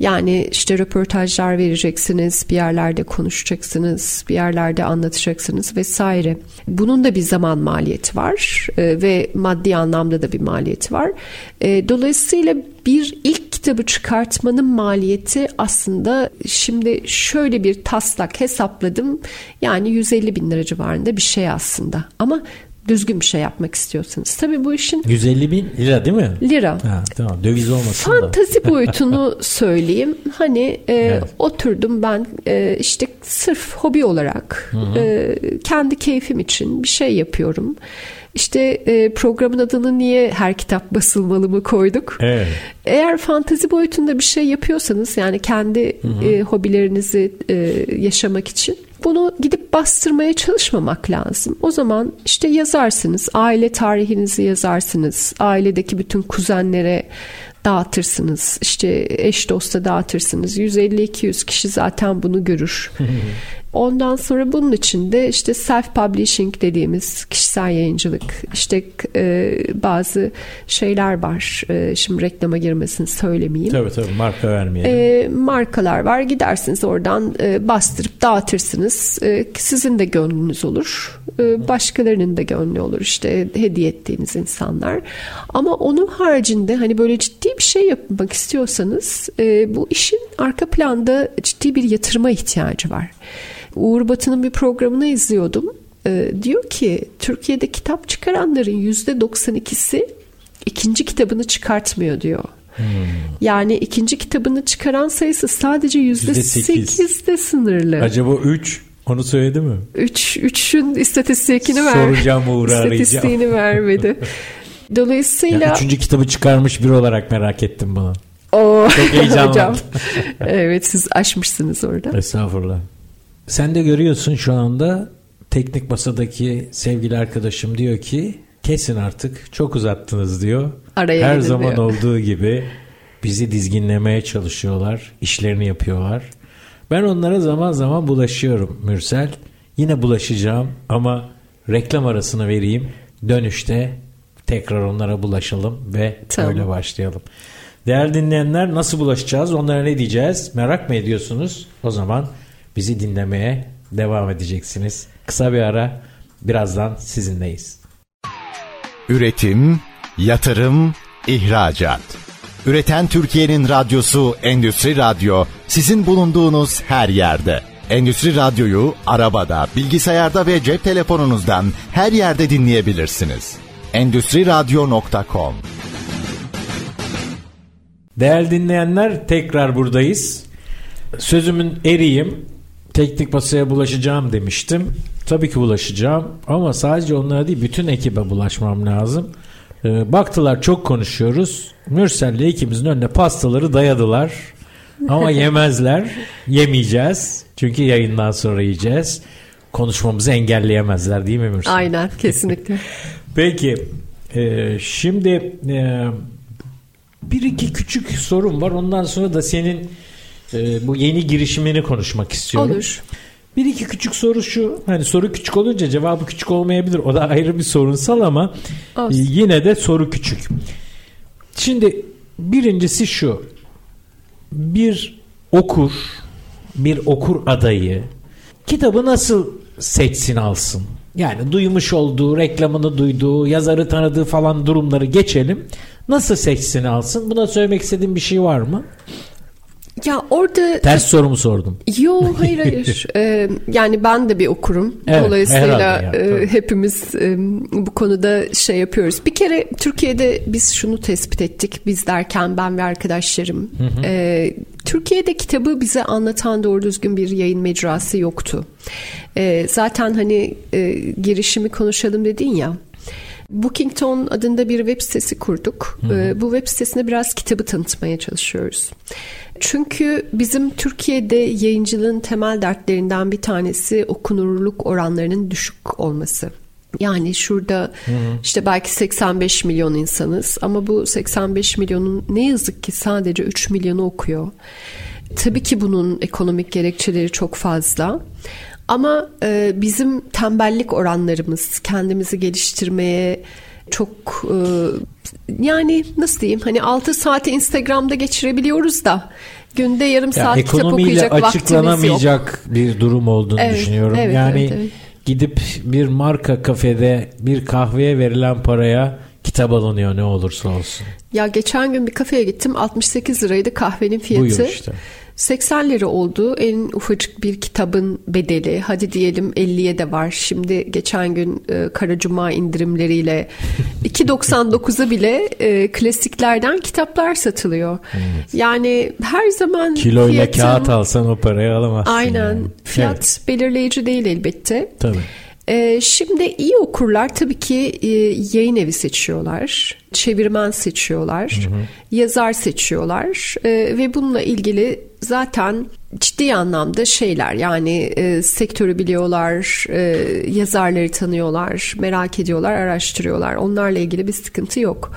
Yani işte röportajlar vereceksiniz, bir yerlerde konuşacaksınız, bir yerlerde anlatacaksınız vesaire. Bunun da bir zaman maliyeti var e, ve maddi anlamda da bir maliyeti var. E, dolayısıyla bir ilk kitabı çıkartmanın maliyeti aslında şimdi şöyle bir taslak hesapladım. Yani 150 bin lira civarında bir şey aslında. Ama düzgün bir şey yapmak istiyorsanız. Tabii bu işin 150 bin lira değil mi? Lira. Ha, tamam döviz olmasın Fantazi da. boyutunu söyleyeyim. Hani e, evet. oturdum ben e, işte sırf hobi olarak e, kendi keyfim için bir şey yapıyorum. İşte e, programın adını niye her kitap basılmalı mı koyduk? Evet. Eğer fantazi boyutunda bir şey yapıyorsanız yani kendi hı hı. E, hobilerinizi e, yaşamak için bunu gidip bastırmaya çalışmamak lazım. O zaman işte yazarsınız, aile tarihinizi yazarsınız, ailedeki bütün kuzenlere dağıtırsınız. İşte eş dosta dağıtırsınız. 150-200 kişi zaten bunu görür. Ondan sonra bunun içinde işte self publishing dediğimiz kişisel yayıncılık işte e, bazı şeyler var. E, şimdi reklama girmesini söylemeyeyim. Tabii tabii marka vermeyelim. E, markalar var. Gidersiniz oradan e, bastırıp dağıtırsınız. E, sizin de gönlünüz olur. E, başkalarının da gönlü olur. İşte hediye ettiğiniz insanlar. Ama onun haricinde hani böyle ciddi bir şey yapmak istiyorsanız e, bu işin arka planda ciddi bir yatırıma ihtiyacı var. Uğur Batı'nın bir programını izliyordum. Ee, diyor ki Türkiye'de kitap çıkaranların yüzde 92'si ikinci kitabını çıkartmıyor diyor. Hmm. Yani ikinci kitabını çıkaran sayısı sadece yüzde sekizde sınırlı. Acaba üç onu söyledi mi? Üç, üçün istatistiğini ver. Soracağım Uğur'u arayacağım. İstatistiğini vermedi. Dolayısıyla... Ya üçüncü kitabı çıkarmış biri olarak merak ettim bunu. Oo, Çok heyecanlandım. evet siz aşmışsınız orada. Estağfurullah. Sen de görüyorsun şu anda teknik masadaki sevgili arkadaşım diyor ki kesin artık çok uzattınız diyor. Araya Her zaman diyor. olduğu gibi bizi dizginlemeye çalışıyorlar. işlerini yapıyorlar. Ben onlara zaman zaman bulaşıyorum Mürsel. Yine bulaşacağım ama reklam arasını vereyim. Dönüşte tekrar onlara bulaşalım ve Tamam. öyle başlayalım. Değerli dinleyenler nasıl bulaşacağız? Onlara ne diyeceğiz? Merak mı ediyorsunuz? O zaman bizi dinlemeye devam edeceksiniz. Kısa bir ara birazdan sizinleyiz. Üretim, yatırım, ihracat. Üreten Türkiye'nin radyosu Endüstri Radyo sizin bulunduğunuz her yerde. Endüstri Radyo'yu arabada, bilgisayarda ve cep telefonunuzdan her yerde dinleyebilirsiniz. Endüstri Radyo.com Değerli dinleyenler tekrar buradayız. Sözümün eriyim. Teknik masaya bulaşacağım demiştim. Tabii ki bulaşacağım ama sadece onlara değil bütün ekibe bulaşmam lazım. Ee, baktılar çok konuşuyoruz. Mürsel'le ikimizin önüne pastaları dayadılar. Ama yemezler. Yemeyeceğiz. Çünkü yayından sonra yiyeceğiz. Konuşmamızı engelleyemezler değil mi Mürsel? Aynen kesinlikle. Peki e, şimdi e, bir iki küçük sorum var. Ondan sonra da senin e, bu yeni girişimini konuşmak istiyorum. Olur. Bir iki küçük soru şu. Hani soru küçük olunca cevabı küçük olmayabilir. O da ayrı bir sorunsal ama e, Olsun. yine de soru küçük. Şimdi birincisi şu. Bir okur, bir okur adayı kitabı nasıl seçsin alsın? Yani duymuş olduğu, reklamını duyduğu, yazarı tanıdığı falan durumları geçelim. Nasıl seçsin alsın? Buna söylemek istediğin bir şey var mı? Ya orada Ters sorumu sordum. Yo hayır hayır. Ee, yani ben de bir okurum. Evet, Dolayısıyla herhalde ya, e, hepimiz e, bu konuda şey yapıyoruz. Bir kere Türkiye'de biz şunu tespit ettik. Biz derken ben ve arkadaşlarım. Ee, Türkiye'de kitabı bize anlatan doğru düzgün bir yayın mecrası yoktu. Ee, zaten hani e, girişimi konuşalım dedin ya. Bookington adında bir web sitesi kurduk. Ee, bu web sitesinde biraz kitabı tanıtmaya çalışıyoruz. Çünkü bizim Türkiye'de yayıncılığın temel dertlerinden bir tanesi okunurluk oranlarının düşük olması. Yani şurada işte belki 85 milyon insanız ama bu 85 milyonun ne yazık ki sadece 3 milyonu okuyor. Tabii ki bunun ekonomik gerekçeleri çok fazla. Ama e, bizim tembellik oranlarımız kendimizi geliştirmeye çok e, yani nasıl diyeyim hani 6 saati Instagram'da geçirebiliyoruz da günde yarım Ya saat kitap okuyacak vaktimiz yok. açıklanamayacak bir durum olduğunu Evet, düşünüyorum. evet, yani evet, evet. gidip bir marka kafede bir kahveye verilen paraya kitap alınıyor ne olursa olsun. Ya geçen gün bir kafeye gittim 68 liraydı kahvenin fiyatı. Buyur işte. 80 lira oldu en ufacık bir kitabın bedeli. Hadi diyelim 50'ye de var. Şimdi geçen gün e, Kara Cuma indirimleriyle 2.99'a bile e, klasiklerden kitaplar satılıyor. Yani her zaman Kiloyla fiyatın- kağıt alsan o parayı alamazsın. Aynen. yani. Fiyat Evet, belirleyici değil elbette. tabii. Ee, şimdi iyi okurlar tabii ki e, yayın evi seçiyorlar, çevirmen seçiyorlar, yazar seçiyorlar e, ve bununla ilgili zaten ciddi anlamda şeyler yani e, sektörü biliyorlar, e, yazarları tanıyorlar, merak ediyorlar, araştırıyorlar. Onlarla ilgili bir sıkıntı yok.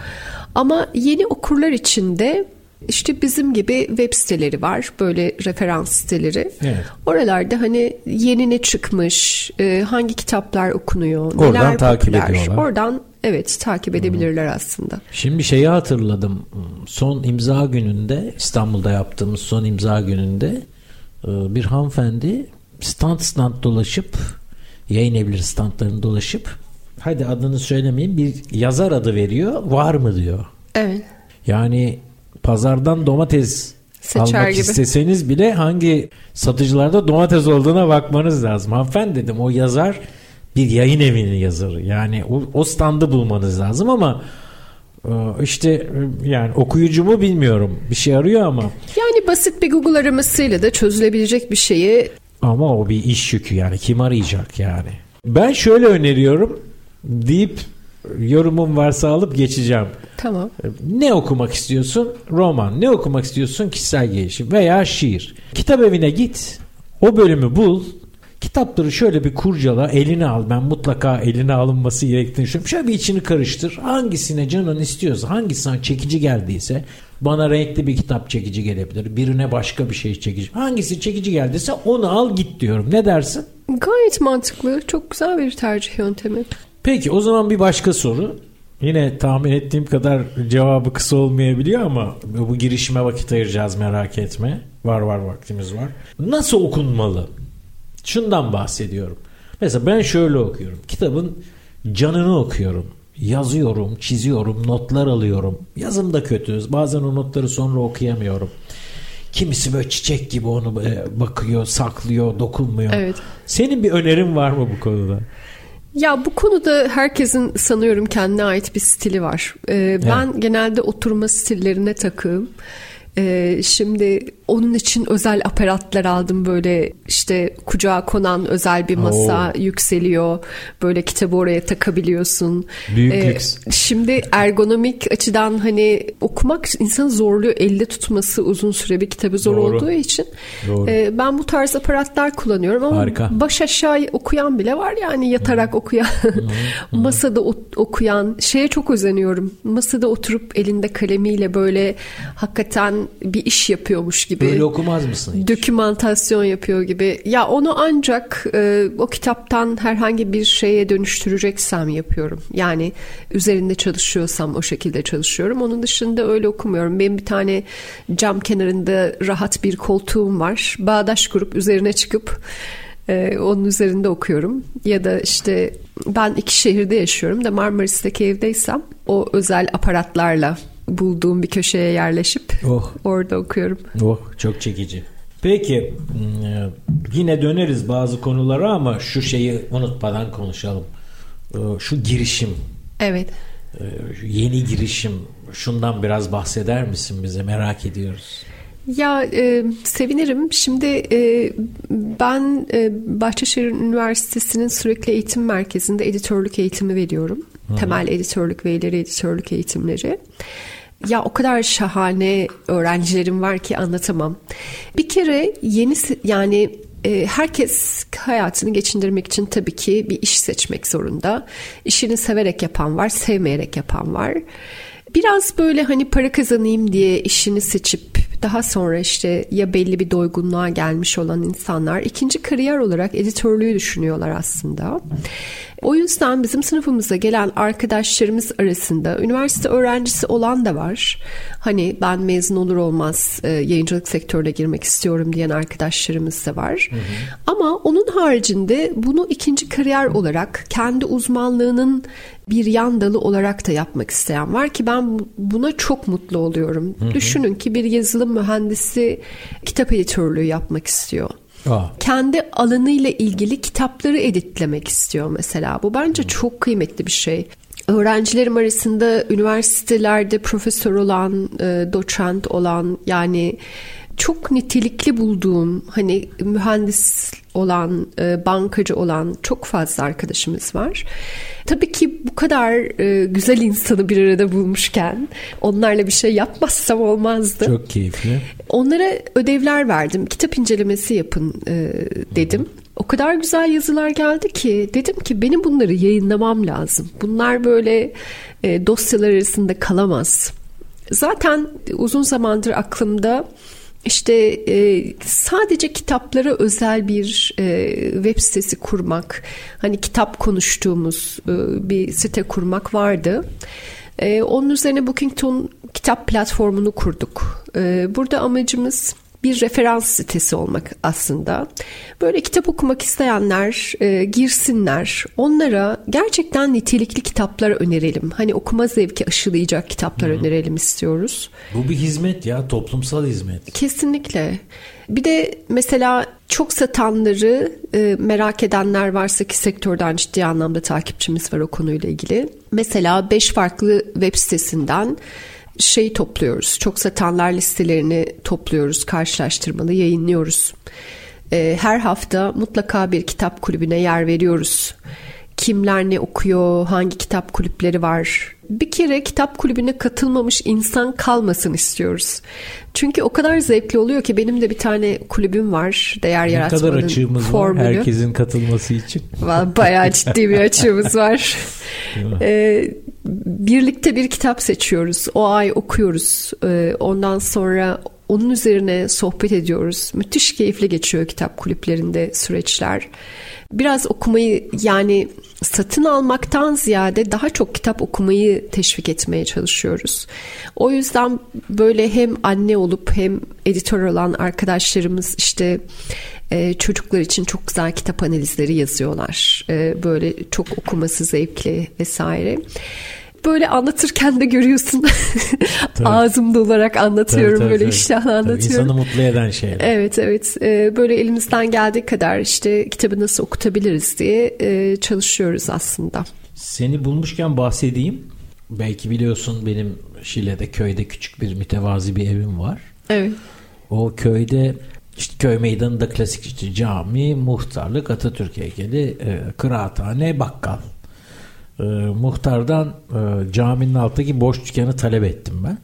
Ama yeni okurlar için de işte bizim gibi web siteleri var. Böyle referans siteleri. Evet. Oralarda hani yeni ne çıkmış, e, hangi kitaplar okunuyor, Oradan neler takip popüler. ediyorlar. Oradan evet takip edebilirler aslında. Şimdi şeyi hatırladım. Son imza gününde İstanbul'da yaptığımız son imza gününde e, bir hanımefendi stand stand dolaşıp yayın evleri standlarını dolaşıp hadi adını söylemeyeyim bir yazar adı veriyor var mı diyor. Evet. Yani pazardan domates Seçer almak gibi. isteseniz bile hangi satıcılarda domates olduğuna bakmanız lazım. Hanımefendi dedim o yazar bir yayın evinin yazarı. Yani o, o standı bulmanız lazım ama e, işte e, yani okuyucu mu bilmiyorum. Bir şey arıyor ama Yani basit bir Google aramasıyla da çözülebilecek bir şeyi ama o bir iş yükü yani kim arayacak yani. Ben şöyle öneriyorum deyip yorumum varsa alıp geçeceğim. tamam. Ne okumak istiyorsun? Roman. Ne okumak istiyorsun? Kişisel gelişim veya şiir. Kitap evine git. O bölümü bul. Kitapları şöyle bir kurcala, eline al. Ben mutlaka eline alınması gerektiğini düşünüyorum. Şöyle bir içini karıştır. Hangisine canın istiyorsa, hangisine çekici geldiyse bana renkli bir kitap çekici gelebilir. Birine başka bir şey çekici. Hangisi çekici geldiyse onu al git diyorum. Ne dersin? Gayet mantıklı. Çok güzel bir tercih yöntemi. Peki o zaman bir başka soru. Yine tahmin ettiğim kadar cevabı kısa olmayabiliyor ama bu girişime vakit ayıracağız merak etme. Var var vaktimiz var. Nasıl okunmalı? Şundan bahsediyorum. Mesela ben şöyle okuyorum. Kitabın canını okuyorum. Yazıyorum, çiziyorum, notlar alıyorum. Yazım da kötü. Bazen o notları sonra okuyamıyorum. Kimisi böyle çiçek gibi onu bakıyor, saklıyor, dokunmuyor. Evet. Senin bir önerin var mı bu konuda? Ya bu konuda herkesin sanıyorum kendine ait bir stili var. Ee, ben evet. genelde oturma stillerine takığım. Ee, şimdi onun için özel aparatlar aldım böyle işte kucağa konan özel bir masa Oo. yükseliyor. Böyle kitabı oraya takabiliyorsun. Büyük ee, lüks. Şimdi ergonomik açıdan hani okumak insanı zorluyor. Elde tutması uzun süre bir kitabı zor Doğru. olduğu için. Doğru. E, ben bu tarz aparatlar kullanıyorum ama Harika. baş aşağı okuyan bile var yani yatarak okuyan, masada okuyan. Şeye çok özeniyorum. Masada oturup elinde kalemiyle böyle hakikaten bir iş yapıyormuş gibi. Böyle okumaz mısın hiç? Dokümantasyon yapıyor gibi. Ya onu ancak e, o kitaptan herhangi bir şeye dönüştüreceksem yapıyorum. Yani üzerinde çalışıyorsam o şekilde çalışıyorum. Onun dışında öyle okumuyorum. Benim bir tane cam kenarında rahat bir koltuğum var. Bağdaş kurup üzerine çıkıp e, onun üzerinde okuyorum. Ya da işte ben iki şehirde yaşıyorum da Marmaris'teki evdeysem o özel aparatlarla bulduğum bir köşeye yerleşip oh. orada okuyorum. Oh çok çekici. Peki hmm, yine döneriz bazı konulara ama şu şeyi unutmadan konuşalım. Ee, şu girişim. Evet. Ee, yeni girişim. Şundan biraz bahseder misin bize? Merak ediyoruz. Ya e, sevinirim. Şimdi e, ben e, Bahçeşehir Üniversitesi'nin sürekli eğitim merkezinde editörlük eğitimi veriyorum. Hı. Temel editörlük ve ileri editörlük eğitimleri. Ya o kadar şahane öğrencilerim var ki anlatamam. Bir kere yeni yani e, herkes hayatını geçindirmek için tabii ki bir iş seçmek zorunda. İşini severek yapan var, sevmeyerek yapan var. Biraz böyle hani para kazanayım diye işini seçip daha sonra işte ya belli bir doygunluğa gelmiş olan insanlar ikinci kariyer olarak editörlüğü düşünüyorlar aslında. O yüzden bizim sınıfımıza gelen arkadaşlarımız arasında üniversite öğrencisi olan da var. Hani ben mezun olur olmaz e, yayıncılık sektörüne girmek istiyorum diyen arkadaşlarımız da var. Hı hı. Ama onun haricinde bunu ikinci kariyer olarak kendi uzmanlığının bir yan dalı olarak da yapmak isteyen var ki ben buna çok mutlu oluyorum. Hı hı. Düşünün ki bir yazılım mühendisi kitap editörlüğü yapmak istiyor. Aa. Kendi alanıyla ilgili kitapları editlemek istiyor mesela. Bu bence çok kıymetli bir şey. Öğrencilerim arasında üniversitelerde profesör olan, e, doçent olan yani çok nitelikli bulduğum hani mühendis olan, e, bankacı olan çok fazla arkadaşımız var. Tabii ki bu kadar e, güzel insanı bir arada bulmuşken onlarla bir şey yapmazsam olmazdı. Çok keyifli. Onlara ödevler verdim. Kitap incelemesi yapın e, dedim. Hı. O kadar güzel yazılar geldi ki dedim ki benim bunları yayınlamam lazım. Bunlar böyle e, dosyalar arasında kalamaz. Zaten uzun zamandır aklımda işte e, sadece kitaplara özel bir e, web sitesi kurmak, hani kitap konuştuğumuz e, bir site kurmak vardı. E, onun üzerine Bookington kitap platformunu kurduk. E, burada amacımız bir referans sitesi olmak aslında. Böyle kitap okumak isteyenler e, girsinler. Onlara gerçekten nitelikli kitaplar önerelim. Hani okuma zevki aşılayacak kitaplar Hı-hı. önerelim istiyoruz. Bu bir hizmet ya, toplumsal hizmet. Kesinlikle. Bir de mesela çok satanları e, merak edenler varsa ki sektörden ciddi anlamda takipçimiz var o konuyla ilgili. Mesela 5 farklı web sitesinden şey topluyoruz. Çok satanlar listelerini topluyoruz, karşılaştırmalı yayınlıyoruz. Ee, her hafta mutlaka bir kitap kulübüne yer veriyoruz. Kimler ne okuyor, hangi kitap kulüpleri var, bir kere kitap kulübüne katılmamış insan kalmasın istiyoruz. Çünkü o kadar zevkli oluyor ki benim de bir tane kulübüm var. Değer Ne yaratmanın kadar açığımız formülü. var herkesin katılması için. Bayağı ciddi bir açığımız var. Ee, birlikte bir kitap seçiyoruz. O ay okuyoruz. Ee, ondan sonra onun üzerine sohbet ediyoruz. Müthiş keyifli geçiyor kitap kulüplerinde süreçler. Biraz okumayı yani satın almaktan ziyade daha çok kitap okumayı teşvik etmeye çalışıyoruz. O yüzden böyle hem anne olup hem editör olan arkadaşlarımız işte e, çocuklar için çok güzel kitap analizleri yazıyorlar. E, böyle çok okuması zevkli vesaire. Böyle anlatırken de görüyorsun ağzım dolarak anlatıyorum Tabii, tabii, böyle tabii. iştahla Tabii, anlatıyorum. İnsanı mutlu eden şeyler. Evet evet Ee, böyle elimizden geldiği kadar işte kitabı nasıl okutabiliriz diye e, çalışıyoruz aslında. Seni bulmuşken bahsedeyim. Belki biliyorsun benim Şile'de köyde küçük bir mütevazi bir evim var. Evet. O köyde işte köy meydanında klasik işte cami, muhtarlık, Atatürk heykeli, e, kıraathane, bakkal. E, muhtardan e, caminin alttaki boş dükkanı talep ettim ben.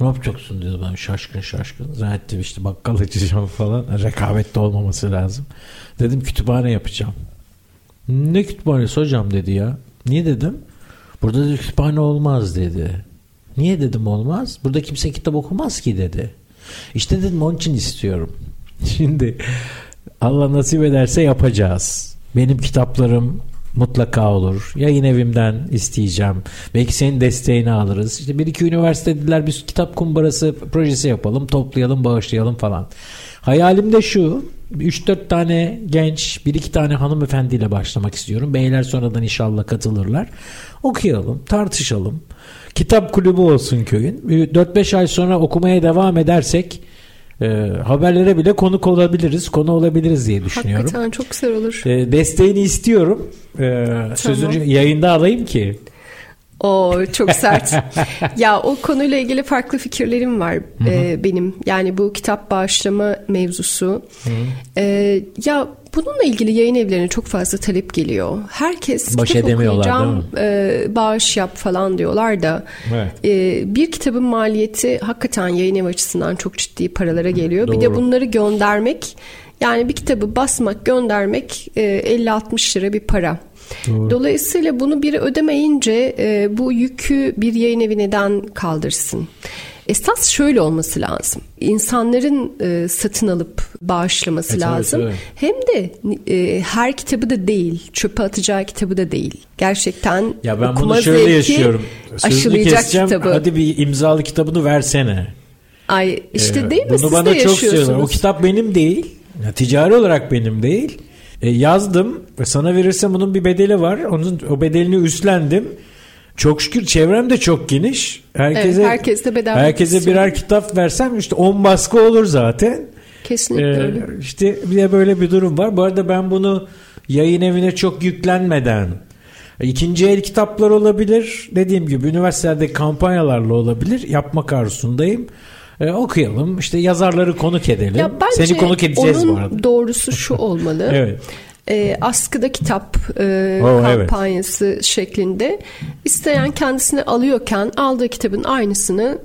Ne yapacaksın dedi ben şaşkın şaşkın. Zannettim işte bakkal açacağım falan. Rekabette olmaması lazım. Dedim kütüphane yapacağım. Ne kütüphanesi hocam dedi ya. Niye dedim? Burada dedi, kütüphane olmaz dedi. Niye dedim olmaz? Burada kimse kitap okumaz ki dedi. İşte dedim onun için istiyorum. Şimdi Allah nasip ederse yapacağız. Benim kitaplarım mutlaka olur. Yayın evimden isteyeceğim. Belki senin desteğini alırız. İşte bir iki üniversite dediler bir kitap kumbarası projesi yapalım, toplayalım, bağışlayalım falan. Hayalim de şu. 3-4 tane genç, 1-2 tane hanımefendiyle başlamak istiyorum. Beyler sonradan inşallah katılırlar. Okuyalım, tartışalım. Kitap kulübü olsun köyün. 4-5 ay sonra okumaya devam edersek e, haberlere bile konuk olabiliriz, konu olabiliriz diye düşünüyorum. Hakikaten çok güzel olur. E, desteğini istiyorum. E, Sözünü yayında alayım ki. O çok sert. ya o konuyla ilgili farklı fikirlerim var e, benim. Yani bu kitap bağışlama mevzusu. E, ya bununla ilgili yayın evlerine çok fazla talep geliyor. Herkes Baş kitap okuyacağım, e, bağış yap falan diyorlar da. Evet. e, bir kitabın maliyeti hakikaten yayın evi açısından çok ciddi paralara geliyor. Bir de Doğru. bunları göndermek yani bir kitabı basmak göndermek e, 50-60 lira bir para. Doğru. Dolayısıyla bunu biri ödemeyince e, bu yükü bir yayın evi neden kaldırsın? Esas şöyle olması lazım. İnsanların e, satın alıp bağışlaması E, tabii, lazım. tabii. Hem de e, her kitabı da değil, çöpe atacağı kitabı da değil. Gerçekten Ya ben okuma bunu şöyle yaşıyorum. Sözünü aşılayacak keseceğim. kitabı. Hadi bir imzalı kitabını versene. Ay işte Ee, değil mi? Bunu Siz bana de çok söylüyorlar. O kitap benim değil. Ya, ticari olarak benim değil. E, yazdım ve sana verirsem bunun bir bedeli var. Onun o bedelini üstlendim. Çok şükür çevrem de çok geniş. Herkese Evet, herkes de bedava herkese istiyor. birer kitap versem işte 10 baskı olur zaten. Kesinlikle Ee, öyle. işte bir de böyle bir durum var. Bu arada ben bunu yayın evine çok yüklenmeden ikinci el kitaplar olabilir. Dediğim gibi üniversitelerde kampanyalarla olabilir. Yapmak arzusundayım. Ee, okuyalım. İşte yazarları konuk edelim. Ya Seni konuk edeceğiz bu arada. doğrusu şu olmalı. Evet. E, askıda kitap e, evet. kampanyası şeklinde isteyen kendisine alıyorken aldığı kitabın aynısını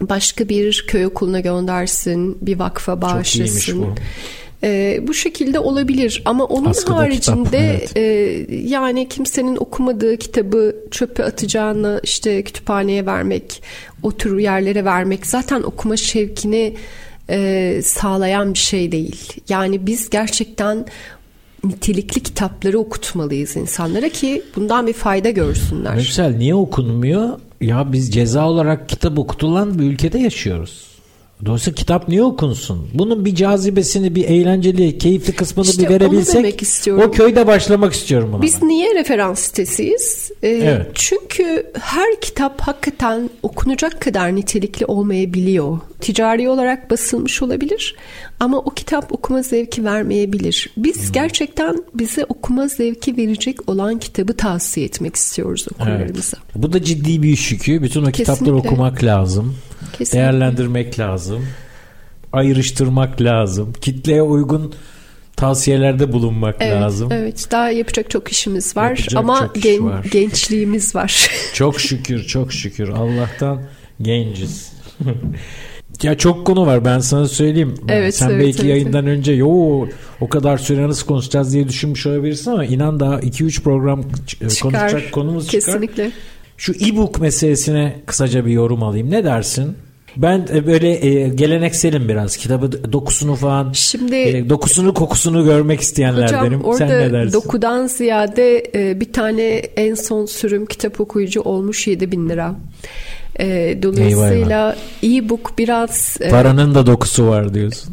başka bir köy okuluna göndersin, bir vakfa bağışlasın. bu. E, bu şekilde olabilir ama onun Askıda haricinde kitap, evet. e, yani kimsenin okumadığı kitabı çöpe atacağını işte kütüphaneye vermek, o tür yerlere vermek zaten okuma şevkini e, sağlayan bir şey değil. Yani biz gerçekten nitelikli kitapları okutmalıyız insanlara ki bundan bir fayda görsünler. Yüksel niye okunmuyor? Ya biz ceza olarak kitap okutulan bir ülkede yaşıyoruz. Dolayısıyla kitap niye okunsun? Bunun bir cazibesini, bir eğlenceli, keyifli kısmını İşte bir verebilsek. O köyde başlamak istiyorum buna. Biz ben. niye referans sitesiyiz? Ee, Evet. Çünkü her kitap hakikaten okunacak kadar nitelikli olmayabiliyor. Ticari olarak basılmış olabilir ama o kitap okuma zevki vermeyebilir. Biz Hmm. gerçekten bize okuma zevki verecek olan kitabı tavsiye etmek istiyoruz Evet. okurlarımıza. Bu da ciddi bir iş yükü. Bütün o kitapları okumak lazım. Kesinlikle. Değerlendirmek lazım. Ayrıştırmak lazım. Kitleye uygun tavsiyelerde bulunmak Evet, lazım. evet. Daha yapacak çok işimiz var Yapacak ama çok iş gen- var. gençliğimiz var. Çok şükür çok şükür Allah'tan genciz. ya çok konu var ben sana söyleyeyim. Evet, Sen evet, belki evet, yayından önce yo o kadar süre nasıl konuşacağız diye düşünmüş olabilirsin ama inan daha 2-3 program ç- Çıkar. konuşacak konumuz çıkar. Kesinlikle. Şu e-book meselesine kısaca bir yorum alayım. Ne dersin? Ben e, böyle e, gelenekselim biraz. Kitabı dokusunu falan Şimdi e, dokusunu kokusunu görmek Hocam isteyenlerdenim. orada Sen ne dersin? dokudan ziyade e, bir tane en son sürüm kitap okuyucu olmuş 7 bin lira. E, dolayısıyla e-book biraz e, Paranın da dokusu var diyorsun.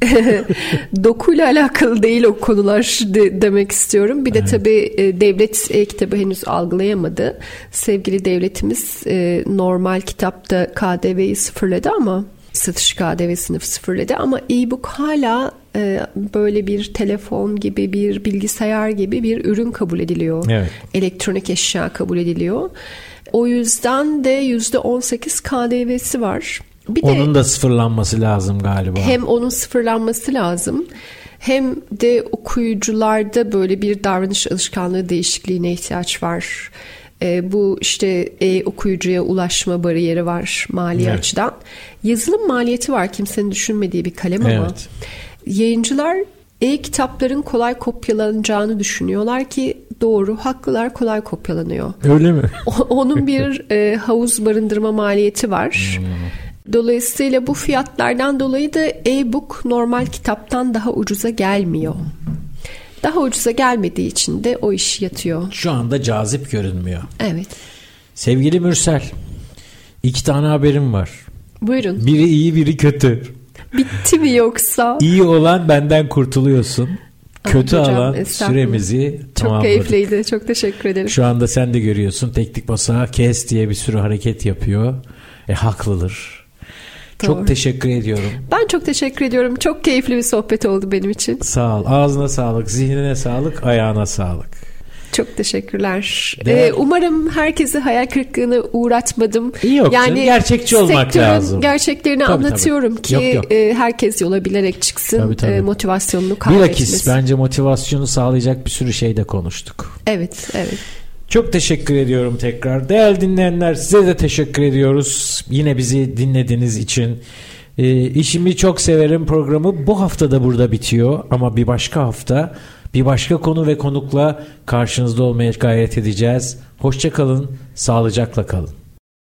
dokuyla alakalı değil o konular de- demek istiyorum. Bir de tabii e, devlet e-kitabı henüz algılayamadı. Sevgili devletimiz e, normal kitapta KDV'yi sıfırladı ama satış KDV'sini sıfırladı ama e-book hala e, böyle bir telefon gibi bir bilgisayar gibi bir ürün kabul ediliyor. Evet. Elektronik eşya kabul ediliyor. O yüzden de %18 KDV'si var. Bir de Onun da sıfırlanması lazım galiba. hem onun sıfırlanması lazım hem de okuyucularda böyle bir davranış alışkanlığı değişikliğine ihtiyaç var. Ee, bu işte e-okuyucuya ulaşma bariyeri var mali Evet. açıdan. Yazılım maliyeti var kimsenin düşünmediği bir kalem ama Evet. yayıncılar e-kitapların kolay kopyalanacağını düşünüyorlar ki doğru haklılar kolay kopyalanıyor. Öyle mi? Onun bir e, havuz barındırma maliyeti var. Dolayısıyla bu fiyatlardan dolayı da e-book normal kitaptan daha ucuza gelmiyor. Daha ucuza gelmediği için de o iş yatıyor. Şu anda cazip görünmüyor. Evet. Sevgili Mürsel, iki tane haberim var. Buyurun. Biri iyi, biri kötü. Bitti mi yoksa? İyi olan benden kurtuluyorsun. Kötü hocam, alan süremizi Çok tamamladık. keyifliydi. Çok teşekkür ederim. Şu anda sen de görüyorsun. Teknik basağı kes diye bir sürü hareket yapıyor. E haklıdır. Doğru. Çok teşekkür ediyorum. Ben çok teşekkür ediyorum. Çok keyifli bir sohbet oldu benim için. Sağ ol. Ağzına sağlık, zihnine sağlık, ayağına sağlık. Çok teşekkürler. Değer- Ee, umarım herkesi hayal kırıklığına uğratmadım. Yok canım, gerçekçi olmak lazım. gerçeklerini Tabii, anlatıyorum tabii. ki Yok, yok. e, herkes yola bilerek çıksın. Tabii, tabii. e, motivasyonunu kaybetmesin. Bilakis bence motivasyonu sağlayacak bir sürü şey de konuştuk. Evet, evet. Çok teşekkür ediyorum tekrar. Değerli dinleyenler size de teşekkür ediyoruz. Yine bizi dinlediğiniz için. Ee, işimi çok severim programı bu hafta da burada bitiyor. Ama bir başka hafta bir başka konu ve konukla karşınızda olmaya gayret edeceğiz. Hoşça kalın, sağlıcakla kalın.